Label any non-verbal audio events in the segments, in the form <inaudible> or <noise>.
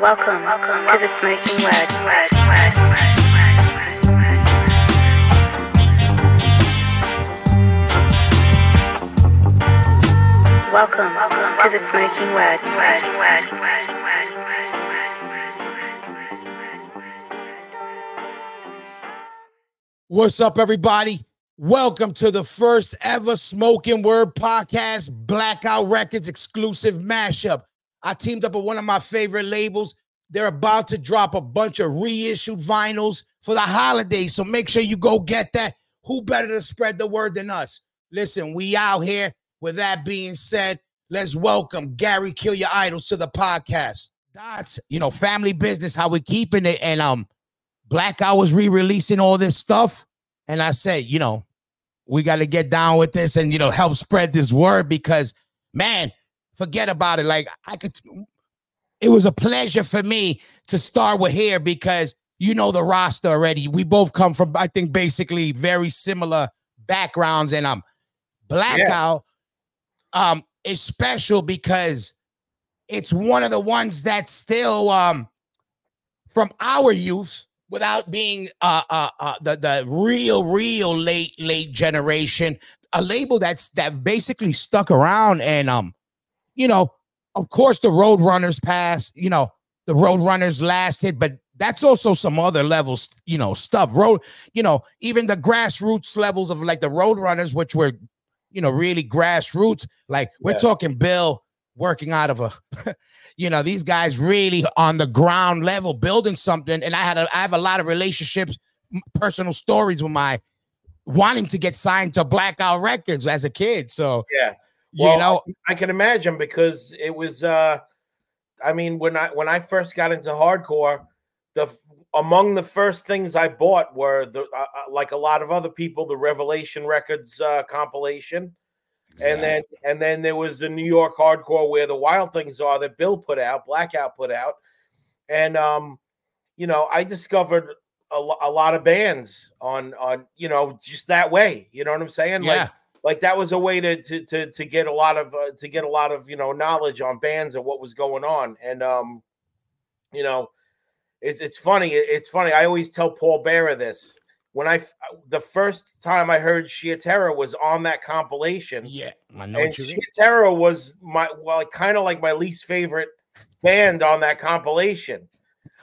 Welcome, welcome to the Smokin Word. Welcome, to the Smokin word, What's up, everybody? Welcome to the first ever Smokin Word podcast, Blackout Records exclusive mashup. I teamed up with one of my favorite labels. They're about to drop a bunch of reissued vinyls for the holidays, so make sure you go get that. Who better to spread the word than us? Listen, we out here. With that being said, let's welcome Gary Kill Your Idols to the podcast. That's you know, family business, how we keeping it, and um, Blackout was re-releasing all this stuff, and I said, you know, we got to get down with this and you know help spread this word because man, forget about it. Like I could, it was a pleasure for me to start with here because you know the roster already. We both come from I think basically very similar backgrounds, and um, Blackout um is special because it's one of the ones that still um from our youth without being uh, uh uh the the real real late late generation a label that's that basically stuck around and um you know of course the Roadrunners passed you know the Roadrunners lasted but that's also some other levels you know stuff road you know even the grassroots levels of like the Roadrunners which were you know really grassroots like we're Yeah. talking bill working out of a <laughs> you know these guys really on the ground level building something and i had a, i have a lot of relationships personal stories with my wanting to get signed to blackout records as a kid so Yeah. You Well, know? I can imagine because it was uh I mean when I when I first got into hardcore the among the first things I bought were the uh, uh, like a lot of other people the Revelation Records uh compilation. And then and then there was the New York hardcore where the Wild Things Are that Bill put out Blackout put out. And um you know I discovered a, a lot of bands on on you know just that way you know what I'm saying? Yeah. like that was a way to to to, to get a lot of uh, to get a lot of you know knowledge on bands and what was going on. And um you know it's it's funny it's funny i always tell paul Bearer this. When i uh, the first time i heard Terror was on that compilation. Yeah i know and what you mean. Terror was my well kind of like my least favorite band on that compilation.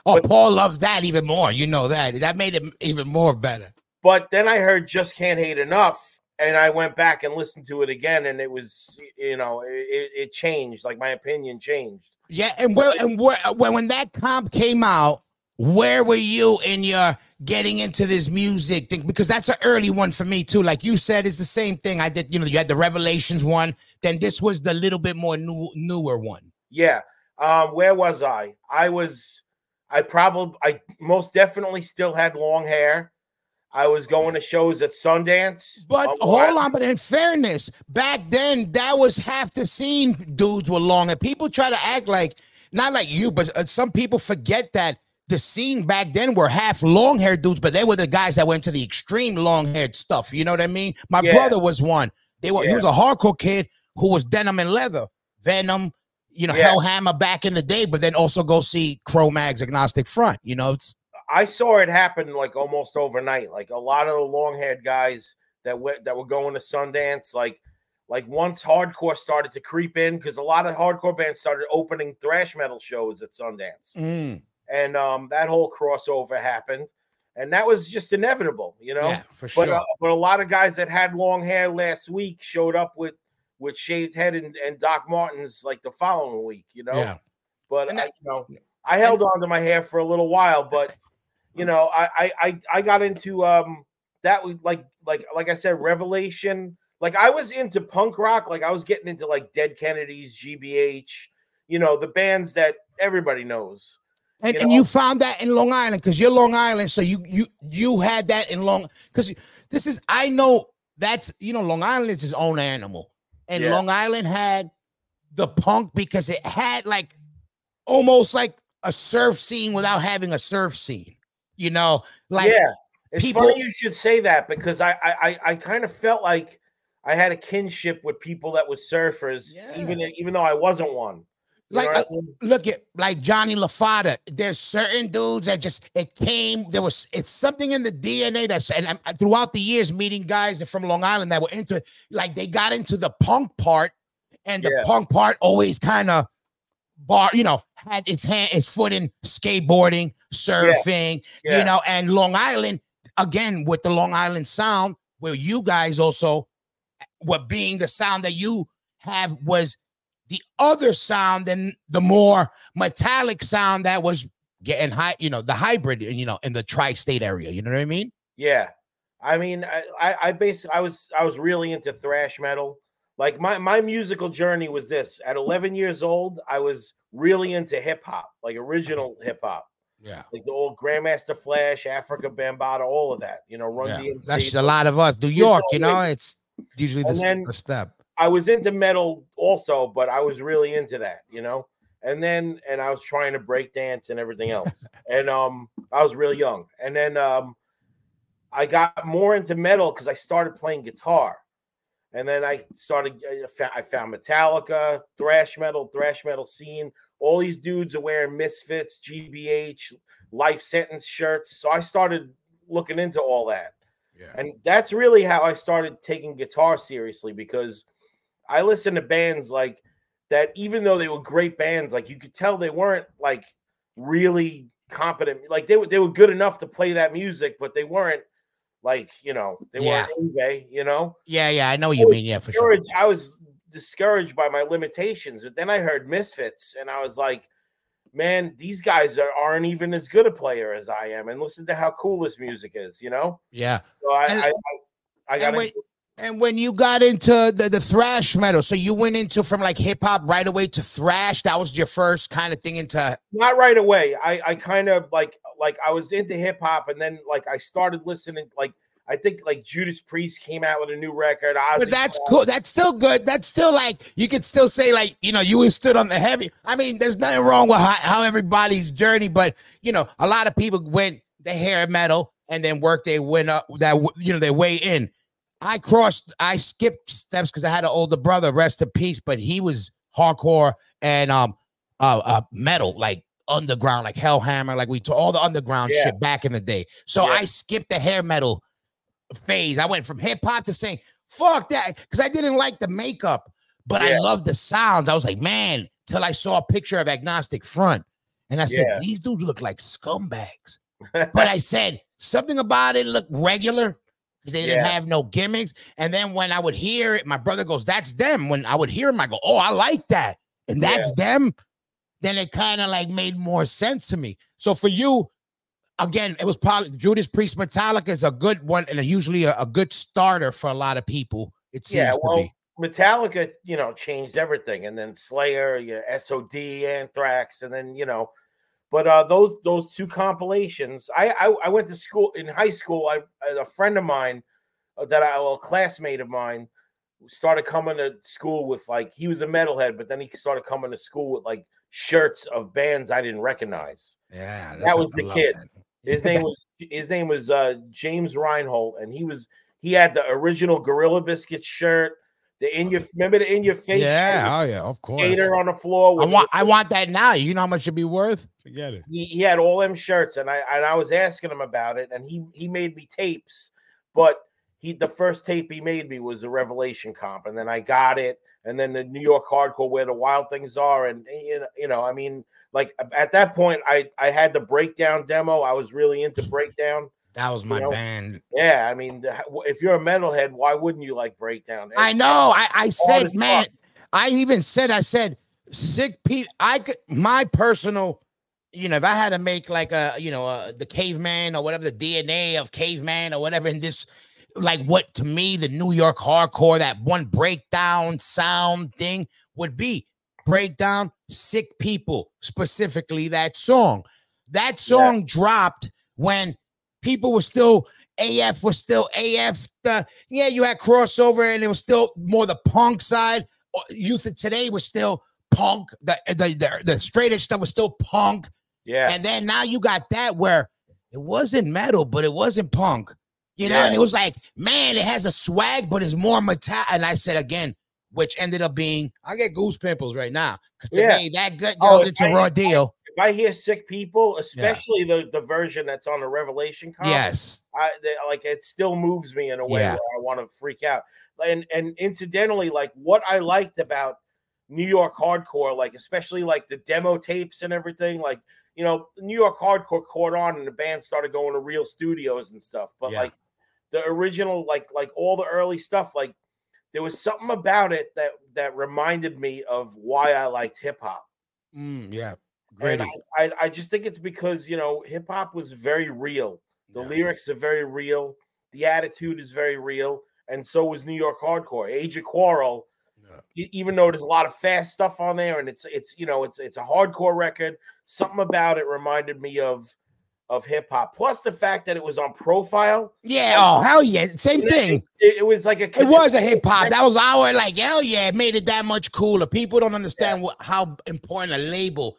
Oh but- paul loved that even more you know that that made it even more better. But then i heard just can't hate enough and i went back and listened to it again and it was you know it, it changed like my opinion changed Yeah, and where and where when when that comp came out, where were you in your getting into this music thing? Because that's an early one for me too. Like you said, it's the same thing. I did, you know, you had the Revelations one, then this was the little bit more new newer one. Yeah. Um, where was I? I was I probably I most definitely still had long hair. I was going to shows at Sundance. But Uh, hold on, but in fairness, back then that was half the scene. Dudes were long, and people try to act like not like you, but uh, some people forget that the scene back then were half long haired dudes, but they were the guys that went to the extreme long haired stuff. You know what I mean? My Yeah. brother was one. They were he was a hardcore kid who was denim and leather, Venom. You know, Yeah. Hellhammer back in the day, but then also go see Cro-Mags Agnostic Front. You know, it's I saw it happen like almost overnight. Like a lot of the long-haired guys that went that were going to Sundance, like like once hardcore started to creep in, because a lot of hardcore bands started opening thrash metal shows at Sundance. mm, And um that whole crossover happened. And that was just inevitable, you know. yeah, for But sure. uh, but a lot of guys that had long hair last week showed up with with shaved head and, and Doc Martens like the following week, you know. yeah. But And I, you know, I held on to my hair for a little while, but you know, I I I, I got into um that was like like like I said, Revelation. Like I was into punk rock, like I was getting into like Dead Kennedys, GBH, you know, the bands that everybody knows. And, you and know? you found that in Long Island because you're Long Island, so you you you had that in Long because this is I know that's you know Long Island is its own animal, and Yeah. Long Island had the punk because it had like almost like a surf scene without having a surf scene, you know, like yeah, it's people- funny you should say that because I I I, I kind of felt like I had a kinship with people that were surfers, Yeah. even even though I wasn't one. You Like, uh, I mean? look at like Johnny LaFada. There's certain dudes that just it came. There was it's something in the DNA that's and I'm, throughout the years meeting guys from Long Island that were into like they got into the punk part, and the Yeah. punk part always kind of bar you know had its hand its foot in skateboarding, surfing, Yeah. you know, and Long Island again with the Long Island sound where you guys also eh, were being the sound that you have was the other sound and the more metallic sound that was getting high, you know, the hybrid, you know, in the tri-state area. You know what I mean? Yeah, I mean, I, I, I basically, I was, I was really into thrash metal. Like my, my musical journey was this. At 11 years old, I was really into hip hop, like original hip hop, Yeah. like the old Grandmaster Flash, Afrika Bambaataa, all of that. You know, Run yeah. DMC. That's a lot of us. New York, you know, it's usually the then- first step. I was into metal also, but I was really into that, you know. And then and I was trying to break dance and everything else. <laughs> and um I was real young. And then um I got more into metal because I started playing guitar. And then I started I found Metallica, thrash metal, thrash metal scene. All these dudes are wearing Misfits, GBH, life sentence shirts. So I started looking into all that. Yeah. And that's really how I started taking guitar seriously because I listened to bands like that, even though they were great bands, like you could tell they weren't like really competent. Like they were they were good enough to play that music, but they weren't like, you know, they Yeah. weren't anyway, you know. Yeah, yeah, I know what you mean. Yeah, for sure. I was discouraged by my limitations, but then I heard Misfits and I was like, man, these guys are, aren't even as good a player as I am. And listen to how cool this music is, you know? Yeah. So I And- I, I, I got and when- And when you got into the, the thrash metal, so you went into from like hip hop right away to thrash. That was your first kind of thing into not right away. I I kind of like like I was into hip hop, and then like I started listening. Like I think like Judas Priest came out with a new record. Ozzy But that's cool. That's still good. That's still like you could still say like you know you were stood on the heavy. I mean, there's nothing wrong with how, how everybody's journey, but you know a lot of people went the hair metal and then worked their went up that you know their way in. I crossed. I skipped steps because I had an older brother. Rest in peace. But he was hardcore and um uh, uh metal like underground like Hellhammer like we to all the underground Yeah. shit back in the day. So Yeah. I skipped the hair metal phase. I went from hip hop to saying, fuck that. Because I didn't like the makeup, but I loved the sounds. I was like, man, till I saw a picture of Agnostic Front. And I said, Yeah. these dudes look like scumbags. <laughs> But I said, something about it looked regular because they didn't Yeah. have no gimmicks. And then when I would hear it, my brother goes, that's them. When I would hear him, I go, oh, I like that. And that's them. Then it kind of like made more sense to me. So for you, again, it was probably Judas Priest Metallica is a good one and usually a, a good starter for a lot of people. It seems yeah, to be. Metallica, you know, changed everything, and then Slayer, yeah, SOD, Anthrax, and then you know, but uh, those those two compilations, I I, I went to school in high school. I a friend of mine uh, that I well, a classmate of mine started coming to school with like he was a metalhead, but then he started coming to school with like shirts of bands I didn't recognize. Yeah, that was the kid. His name was his name was uh, James Reinhold, and he was he had the original Gorilla Biscuit shirt. The in your remember the in your face Yeah, oh yeah, of course. skater on the floor. I want I want that now. You know how much it'd be worth? Forget it. he, he had all them shirts, and I and I was asking him about it, and he he made me tapes, but he the first tape he made me was a Revelation comp, and then I got it, and then the New York Hardcore where the wild things are, and you know, you know, I mean, like at that point, I I had the breakdown demo. I was really into breakdown. That was my know, band. Yeah, I mean, the- if you're a metalhead, why wouldn't you like breakdown? I know. I, I said, man. I even said, I said, sick people. I could my personal, you know, if I had to make like a, you know, uh, the caveman or whatever, the DNA of caveman or whatever, in this, like what to me, the New York hardcore, that one breakdown sound thing would be breakdown, sick people, specifically that song. That song dropped when people were still AF was still AF. The yeah, you had crossover, and it was still more the punk side. Or Youth of today was still punk. The the the, the straightest stuff was still punk, yeah, and then now you got that where it wasn't metal, but it wasn't punk. You know, and it was like, man, it has a swag, but it's more metal. And I said again, which ended up being I get goose pimples right now. Cause to Yeah. me, that good Oh, goes into I- raw deal. If I hear sick people, especially the the version that's on the Revelation comic, Yes. I they, like it still moves me in a way Yeah. where I want to freak out. And and incidentally, like what I liked about New York hardcore, like especially like the demo tapes and everything, like you know, New York hardcore caught on and the band started going to real studios and stuff. But Yeah. like the original, like like all the early stuff, like there was something about it that that reminded me of why I liked hip hop. Mm, yeah. Gritty. I, I, I just think it's because you know hip hop was very real. The Yeah. lyrics are very real. The attitude is very real, and so was New York hardcore. Age of Quarrel, Yeah. even though there's a lot of fast stuff on there, and it's it's you know it's it's a hardcore record. Something about it reminded me of of hip hop. Plus the fact that it was on Profile. Yeah. Oh hell yeah. Same It- thing. It, it was like a. It was a hip hop. That was our like hell yeah. It made it that much cooler. People don't understand what how important a label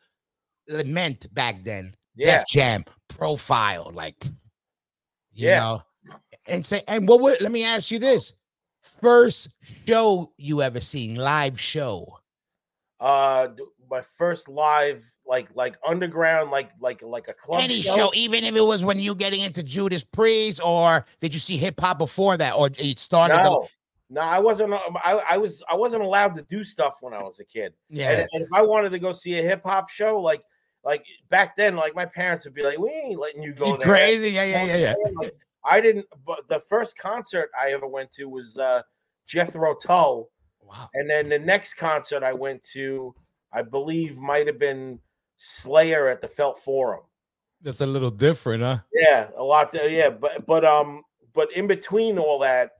meant back then. Yeah. Def Jam, Profile, like you Yeah. know. And say, and what would let me ask you this: first show you ever seen, live show? Uh, my first live like like underground like like like a club Any show, even if it was when you getting into Judas Priest, or did you see hip hop before that, or it started? the- No, no, I wasn't. uh, I, I was. I wasn't allowed to do stuff when I was a kid. yeah, And, and if I wanted to go see a hip hop show, like like back then, like my parents would be like, "We ain't letting you go there." crazy? Yeah, yeah, yeah, yeah. Like, I didn't. But the first concert I ever went to was uh, Jethro Tull, Wow. and then the next concert I went to, I believe, might have been Slayer at the Felt Forum. That's a little different, huh? Yeah, a lot there. Yeah, but but um, but in between all that,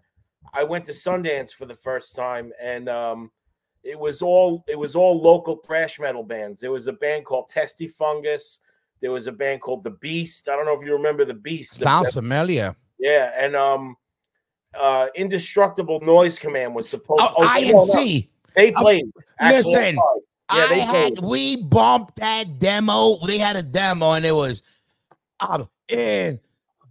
I went to Sundance for the first time, and um, it was all it was all local thrash metal bands. There was a band called Testy Fungus. There was a band called The Beast. I don't know if you remember The Beast. Sounds familiar. yeah, and um, uh, Indestructible Noise Command was supposed. Oh, oh, INC. They Uh, played. Actual listen. Yeah, I had played. we bumped that demo. They had a demo and it was I'm in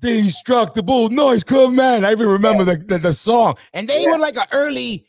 destructible noise command. I even remember the, the, the song. And they Yeah. were like an early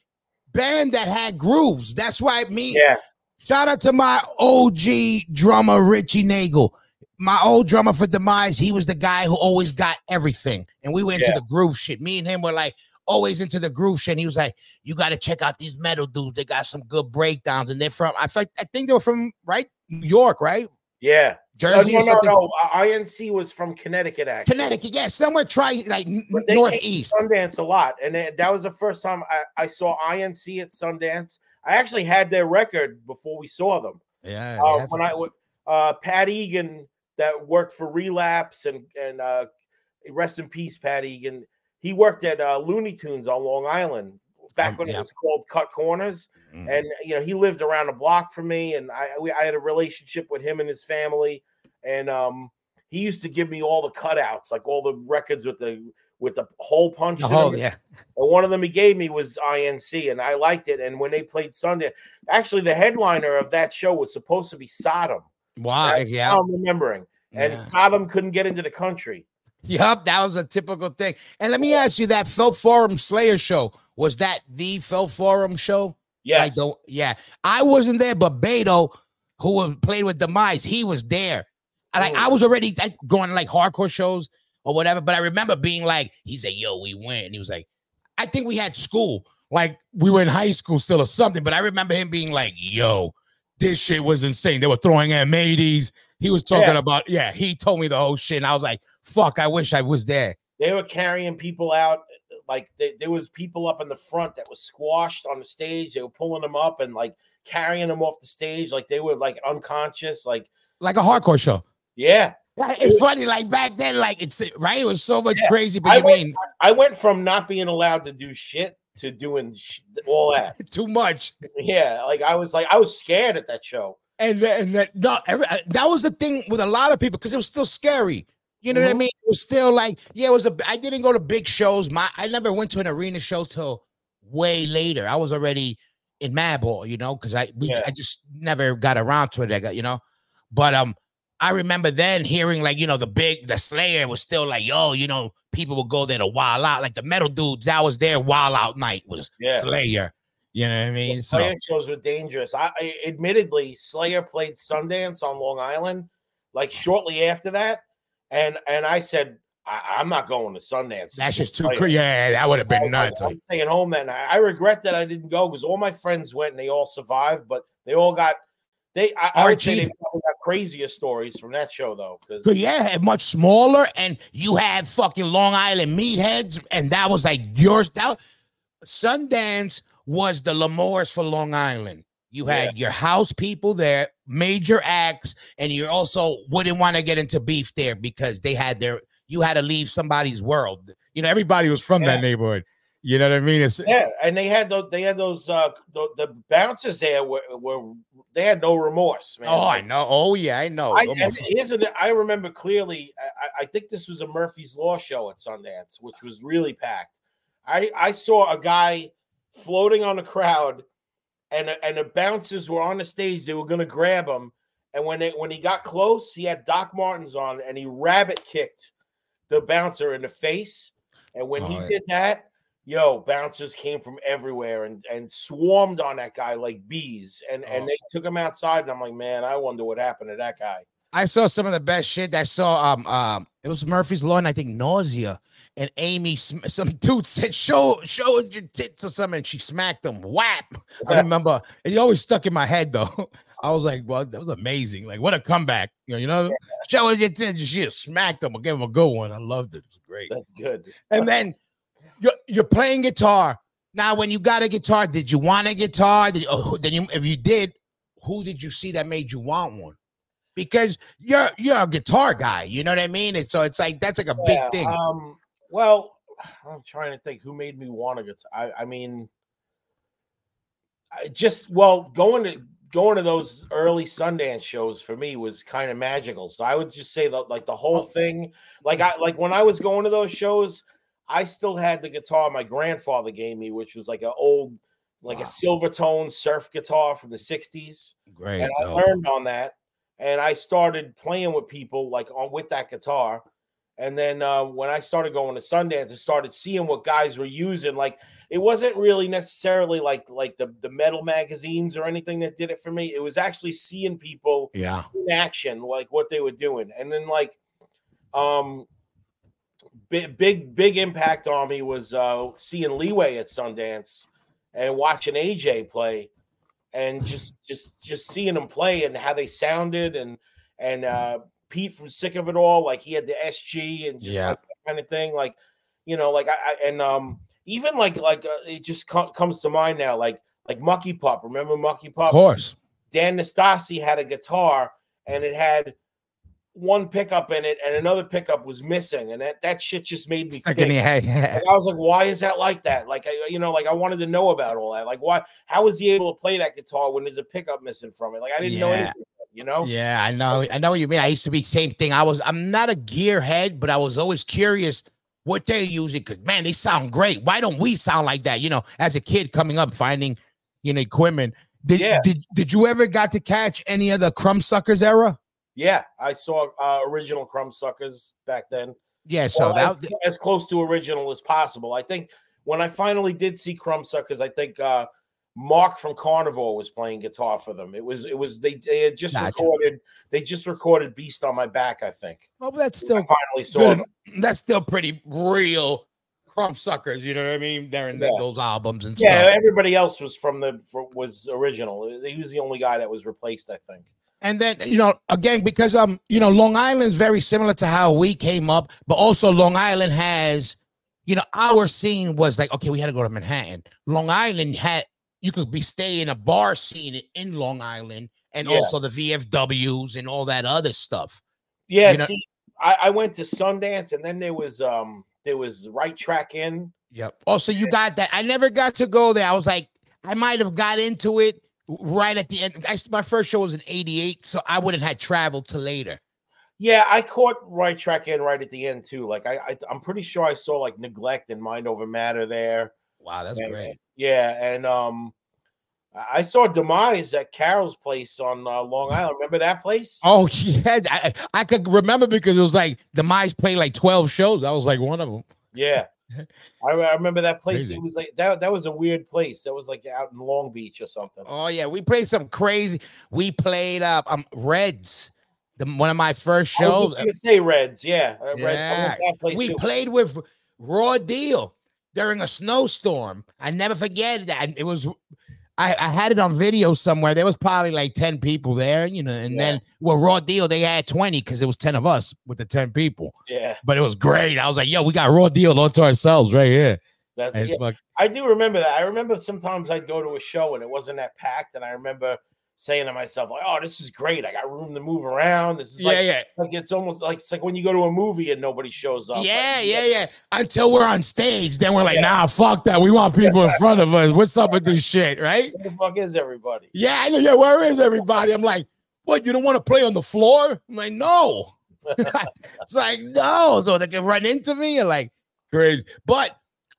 band that had grooves. That's why me Yeah, shout out to my OG drummer Richie Nagel. My old drummer for Demise, he was the guy who always got everything. And we went Yeah. to the groove shit. Me and him were like always into the groove shit. And he was like, You got to check out these metal dudes. They got some good breakdowns. And they're from, I think, I think they were from right New York, right? yeah. Jersey no, or no, no. INC was from Connecticut, actually. Connecticut, yeah, somewhere try like n- But they northeast. Sundance a lot, and it- that was the first time I, I saw INC at Sundance. I actually had their record before we saw them. Yeah, Uh, when I uh, Pat Egan that worked for Relapse and and uh, rest in peace, Pat Egan. He worked at uh, Looney Tunes on Long Island back Um, when yeah. it was called Cut Corners, Mm. and you know he lived around the block from me, and I we, I had a relationship with him and his family, and um he used to give me all the cutouts, like all the records with the with the hole punch. The in whole, them. yeah. And one of them he gave me was INC, and I liked it. And when they played Sundance, actually the headliner of that show was supposed to be Sodom. Wow, That's yeah. I'm remembering. And yeah. Sodom couldn't get into the country. Yup, that was a typical thing. And let me ask you, that Felt Forum Slayer show was that the Felt Forum show? Yes. don't yeah, I wasn't there, but Beto, who was- played with Demise, he was there. And, Like. I oh. was already going to like hardcore shows or whatever, but I remember being like, he said, "Yo, we went." And he was like, "I think we had school, like we were in high school still or something." But I remember him being like, "Yo, this shit was insane. They were throwing M80s. He was talking Yeah. about, yeah. He told me the whole shit, and I was like, "Fuck, I wish I was there." they were carrying people out. Like they, there was people up in the front that was squashed on the stage. They were pulling them up and like carrying them off the stage, like they were like unconscious. Like Like a hardcore show. yeah, It's funny, like back then, like it's right. It was so much Yeah. crazy, but I went- mean I went from not being allowed to do shit to doing sh- all that. <laughs> too much. Yeah, like I was like I was scared at that show. And then, and that no, every, uh, that was the thing with a lot of people because it was still scary. You know what I Mhm. mean? It was still like, yeah, it was a. I didn't go to big shows. My I never went to an arena show till way later. I was already in Madball, you know, because I we, Yeah. I just never got around to it. I got you know, but um, I remember then hearing like you know the big the Slayer was still like yo, you know, people would go there to wild out. Like the metal dudes that was their wild out night was Yeah. Slayer. You know what I mean? The So Slayer shows were dangerous. I, I admittedly Slayer played Sundance on Long Island, like shortly after that, and and I said I, am not going to Sundance. that's just too crazy. Yeah, that would have been like, nuts. I'm staying home oh, that night. I regret that I didn't go because all my friends went and they all survived, but they all got they. I, I would say they probably got crazier stories from that show though. Because yeah, much smaller, and you had fucking Long Island meatheads, and that was like yours. That Sundance was the L'Amours for Long Island. You had your house people there, major acts, and you also wouldn't want to get into beef there because they had their. You had to leave somebody's world. You know, everybody was from Yeah. that neighborhood. You know what I mean? It's yeah, and they had those. They had those. uh The, the bouncers there were, were they had no remorse, man. oh, I know. Oh yeah, I know. I, and here's an, I remember clearly. I, I think this was a Murphy's Law show at Sundance, which was really packed. I I saw a guy floating on the crowd, and and the bouncers were on the stage. They were going to grab him, and when they when he got close, he had Doc Martens on, and he rabbit kicked the bouncer in the face. And when he Oh, yeah. did that, yo, bouncers came from everywhere and and swarmed on that guy like bees, and Oh. and they took him outside. And I'm like, man, I wonder what happened to that guy. I saw some of the best shit. I saw um um it was Murphy's Law and I think Nausea. And Amy, some dude said, "Show, show us your tits or something." And she smacked him. Whap! I remember, it always stuck in my head though. <laughs> I was like, "Well, that was amazing! Like, what a comeback!" You know, you know, show us your tits. She just smacked him. I gave him a good one. I loved it. It was great. That's good. And then you're you're playing guitar. Now, when you got a guitar, did you want a guitar? Did oh, then you, if you did, who did you see that made you want one? Because you're you're a guitar guy, you know what I mean? And so it's like that's like a big thing. Um, well, <sighs> I'm trying to think who made me want to get. I, I mean, I just well going to going to those early Sundance shows for me was kind of magical. So I would just say that like the whole oh. thing, like I like when I was going to those shows, I still had the guitar my grandfather gave me, which was like an old, like Wow. a Silvertone surf guitar from the '60s Great. and I dope. learned on that, and I started playing with people like on with that guitar. And then uh, when I started going to Sundance, I started seeing what guys were using. Like it wasn't really necessarily like like the the metal magazines or anything that did it for me. It was actually seeing people yeah. in action, like what they were doing, and then like um big big big impact on me was uh seeing Leeway at Sundance and watching AJ play and just just just seeing them play and how they sounded and and uh Pete from Sick of It All, like he had the SG and just Yeah. like that kind of thing, like you know, like I, I and um even like like uh, it just co- comes to mind now, like like Mucky Pup. Remember Mucky Pup? Of course. Dan Nastasi had a guitar and it had one pickup in it and another pickup was missing, and that that shit just made me. Think. head. <laughs> And I was like, why is that like that? Like, I, you know, like I wanted to know about all that. Like, why? How was he able to play that guitar when there's a pickup missing from it? Like, I didn't know anything. You know? Yeah, I know. I know what you mean. I used to be same thing. I was. I'm not a gearhead, but I was always curious what they're using because man, they sound great. Why don't we sound like that? You know, as a kid coming up, finding you know equipment. Did Yeah. did did you ever got to catch any of the Crumbsuckers era? Yeah, I saw uh, original Crumbsuckers back then. Yeah. So Well, that as, as close to original as possible. I think when I finally did see Crumbsuckers, I think uh, Mark from Carnivore was playing guitar for them. It was it was they they had just Gotcha. recorded they just recorded Beast on My Back. I think. well, that's I still finally saw good. them. <clears throat> That's still pretty real. Crumbsuckers, you know what I mean? They're in Yeah. those albums and Yeah, stuff. everybody else was from the for, was original. He was the only guy that was replaced. I think. And then you know, again, because um, you know, Long Island's very similar to how we came up, but also Long Island has, you know, our scene was like, okay, we had to go to Manhattan. Long Island had you could be staying in a bar scene in Long Island, and Yeah. also the VFWs and all that other stuff. Yeah, You know- see, I, I went to Sundance, and then there was um there was Right Track Inn. Yep. Also, you got that. I never got to go there. I was like, I might have got into it right at the end. I, my first show was in '88, so I wouldn't have traveled to later. Yeah, I caught Right Track Inn right at the end too. Like I, I I'm pretty sure I saw like Neglect and Mind Over Matter there. Wow, that's And- great. Yeah, and um, I saw Demise at Carol's place on uh, Long Island. Remember that place? Oh <laughs> yeah, I, I could remember because it was like Demise played like twelve shows. I was like one of them. Yeah, <laughs> I, I remember that place. Crazy. It was like that. That was a weird place. That was like out in Long Beach or something. Oh yeah, we played some crazy. We played uh, um Reds, the one of my first shows. I was gonna say Reds. Yeah, uh, Reds. Yeah. to We too. played with Raw Deal during a snowstorm. I never forget that. It was I, I had it on video somewhere. There was probably like 10 people there, you know, and Yeah. then well, Raw Deal, they had 20 because it was 10 of us with the 10 people. Yeah, But it was great. I was like, yo, we got Raw Deal all to ourselves right here. that's yeah. fuck, I do remember that. I remember sometimes I'd go to a show and it wasn't that packed, and I remember saying to myself like, "Oh, this is great. I got room to move around. This is yeah, like, yeah. like it's almost like it's like when you go to a movie and nobody shows up. Yeah, Like, yeah, yeah. Until we're on stage, then we're like, Yeah. nah, fuck that. We want people in front of us. What's up with this shit, right? Where the fuck is everybody? Yeah, I know. Yeah, where is everybody? I'm like, what? You don't want to play on the floor? I'm like, no. <laughs> <laughs> it's like, no. So they can run into me and like crazy. But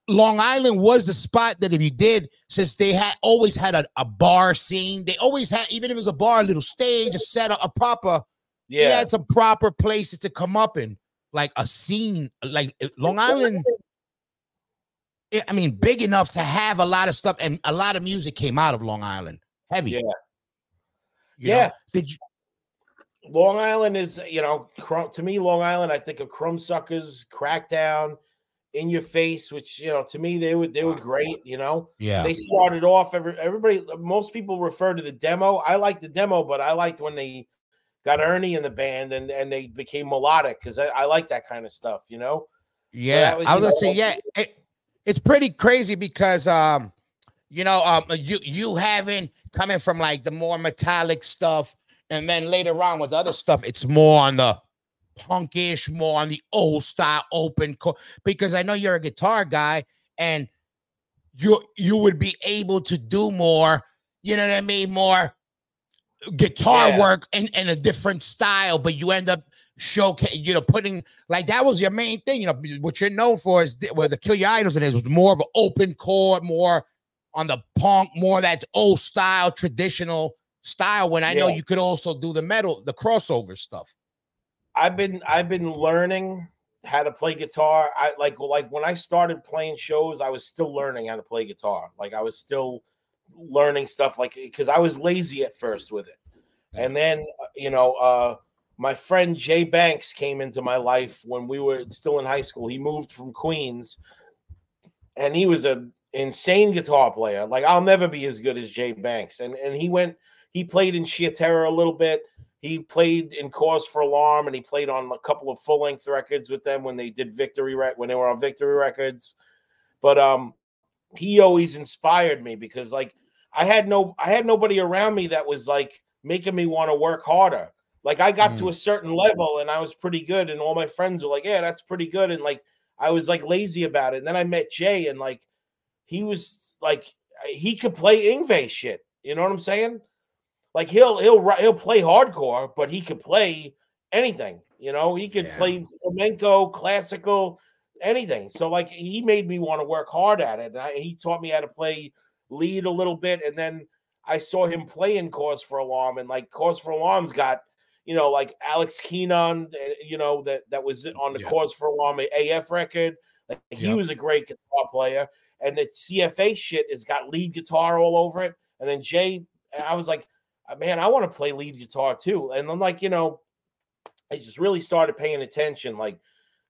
Long Island was the spot that if you did, since they had always had a, a bar scene, they always had, even if it was a bar, a little stage, a setup, a proper, yeah. they Yeah, had some proper places to come up in, like a scene, like uh, Long Island. I- I mean, big enough to have a lot of stuff, and a lot of music came out of Long Island. Heavy. Yeah. You know? Yeah. Did you? Long Island is you know to me Long Island. I think of Crumbsuckers, Crackdown, In Your Face, which you know to me they were they were great. You know Yeah. they started off. Every, everybody, most people refer to the demo. I like the demo, but I liked when they got Ernie in the band and and they became melodic because I, I like that kind of stuff. You know. Yeah, that was, I was gonna say, yeah, <laughs> it, it's pretty crazy because um, you know, um, you you having coming from like the more metallic stuff, and then later on with other stuff, it's more on the punkish, more on the old style open co- because I know you're a guitar guy and you you would be able to do more, you know what I mean, more guitar Yeah. work in, in a different style, but you end up showcase, you know, putting like that was your main thing. You know, what you're known for is where the Kill Your Idols and it was more of an open chord, more on the punk, more that old style, traditional style. When I know you could also do the metal, the crossover stuff. I've been I've been learning how to play guitar. I like like when I started playing shows, I was still learning how to play guitar. Like I was still learning stuff like because I was lazy at first with it. And then uh, you know, uh my friend Jay Banks came into my life when we were still in high school. He moved from Queens and he was a insane guitar player. Like I'll never be as good as Jay Banks. And and he went he played in Sheer Terror a little bit. He played in Cause for Alarm and he played on a couple of full length records with them when they did Victory when they were on Victory Records. But um he always inspired me because like I had no I had nobody around me that was like making me want to work harder. Like I got to a certain level and I was pretty good and all my friends were like, "Yeah, that's pretty good." And like I was like lazy about it. And then I met Jay and like he was like he could play Yngwie shit. You know what I'm saying? Like he'll he'll he'll play hardcore, but he could play anything. You know, he could Yeah. play flamenco, classical, anything. So like he made me want to work hard at it. And I, he taught me how to play lead a little bit, and then I saw him play in Cause for Alarm, and like Cause for Alarm's got you know like Alex Kinon, uh, you know that that was on the Yeah. Cause for Alarm AF record. Like he was a great guitar player, and the CFA shit has got lead guitar all over it. And then Jay, I was like, "Uh, man, I want to play lead guitar too. And I'm like you know, I just really started paying attention. Like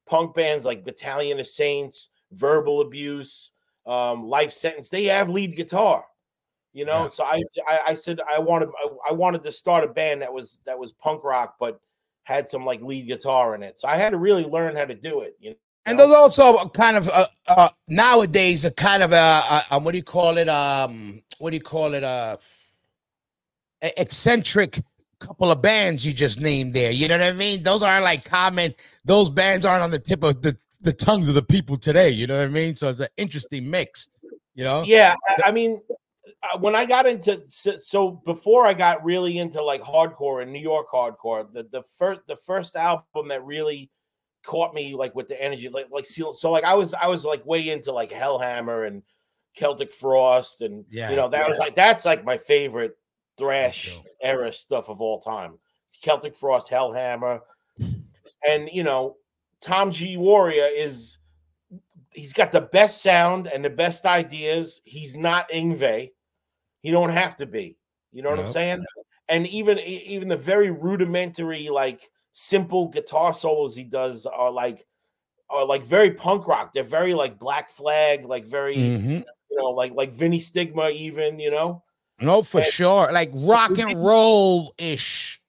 punk bands like Battalion of Saints, Verbal Abuse, um, Life Sentence, they have lead guitar. You know, Yeah. so I, I I said I wanted I, I wanted to start a band that was that was punk rock, but had some like lead guitar in it. So I had to really learn how to do it. You know? And there's also kind of uh, uh, nowadays a kind of a, a, a what do you call it? Um, what do you call it? Uh, eccentric couple of bands you just named there. You know what I mean? Those aren't like common. Those bands aren't on the tip of the, the tongues of the people today. You know what I mean? So it's an interesting mix. You know? Yeah, I, mean, uh, when I got into so, so before I got really into like hardcore and New York hardcore, the the first the first album that really caught me like with the energy, like like Seal. So like I was I was like way into like Hellhammer and Celtic Frost, and Yeah, you know that was like that's like my favorite thrash era stuff of all time. Celtic Frost, Hellhammer, and you know Tom G Warrior is he's got the best sound and the best ideas. He's not Yngwie. He don't have to be. You know what I'm saying? And even even the very rudimentary, like simple guitar solos he does are like are like very punk rock. They're very like Black Flag, like very Mhm. you know, like like Vinnie Stigma, even you know. No, for And- sure. Like rock and roll ish.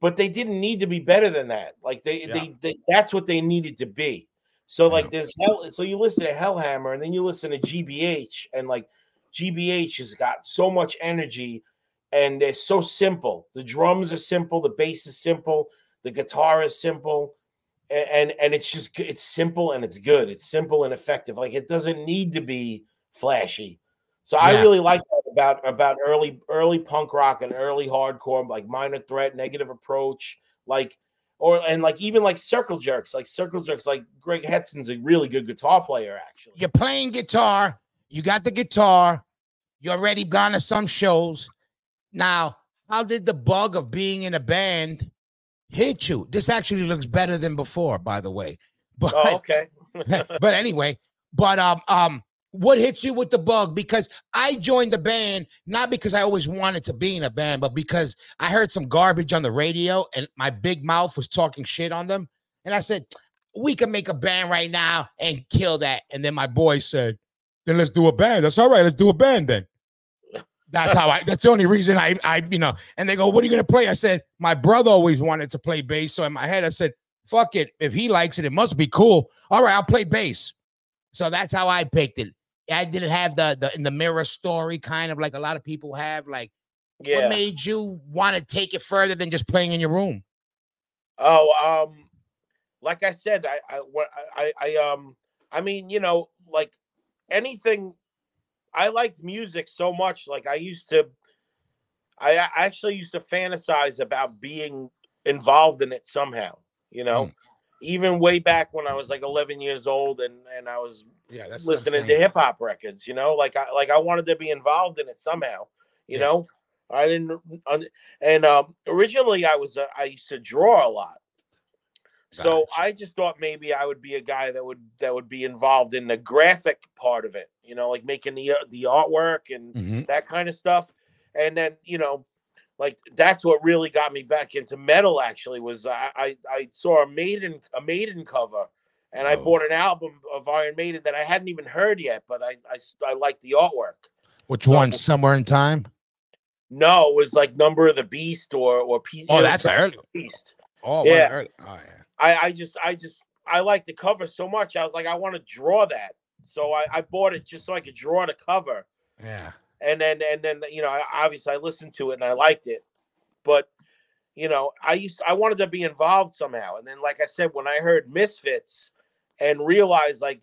But they didn't need to be better than that. Like they, Yeah. they, they that's what they needed to be. So like Yeah. there's hell. So you listen to Hellhammer, and then you listen to GBH, and like GBH has got so much energy, and they're so simple. The drums are simple, the bass is simple, the guitar is simple, a- and and it's just it's simple and it's good. It's simple and effective. Like it doesn't need to be flashy. So I really like that about about early early punk rock and early hardcore, like Minor Threat, Negative Approach, like or and like even like Circle Jerks, like Circle Jerks, like Greg Hetson's a really good guitar player actually. You're playing guitar. You got the guitar. You already gone to some shows. Now, how did the bug of being in a band hit you? This actually looks better than before, by the way. <laughs> But Oh, okay. <laughs> but anyway, but um um what hits you with the bug? Because I joined the band not because I always wanted to be in a band, but because I heard some garbage on the radio and my big mouth was talking shit on them. And I said, we can make a band right now and kill that. And then my boy said, then let's do a band. That's all right. Let's do a band then. That's how I. That's the only reason I. I you know. And they go, "What are you gonna play?" I said, "My brother always wanted to play bass." So in my head, I said, "Fuck it. If he likes it, it must be cool. All right, I'll play bass." So that's how I picked it. I didn't have the the in the mirror story kind of like a lot of people have. Like, what made you want to take it further than just playing in your room? Oh, um, like I said, I, I, what I, I, um, I mean, you know, like anything. I liked music so much. Like I used to, I actually used to fantasize about being involved in it somehow. You know, Mm. Even way back when I was like 11 years old and and I was Yeah, that's listening to hip hop records. You know, like I like I wanted to be involved in it somehow. You Yeah. know, I didn't. And um, originally, I was uh, I used to draw a lot. So Gotcha. I just thought maybe I would be a guy that would that would be involved in the graphic part of it. You know, like making the uh, the artwork and hmm that kind of stuff. And then you know, like that's what really got me back into metal. Actually, was I I, I saw a Maiden a Maiden cover, and I Oh. bought an album of Iron Maiden that I hadn't even heard yet, but I I, I liked the artwork. Which one? Somewhere in time? No, it was like Number of the Beast or or Pe- Oh, that's early. Beast. Oh, Yeah. early. Oh, yeah. I I just I just I like the cover so much. I was like, I want to draw that. So I, I bought it just so I could draw the cover. Yeah. And then and then you know I, obviously i listened to it and i liked it but you know i used i wanted to be involved somehow and then like i said when i heard misfits and realized like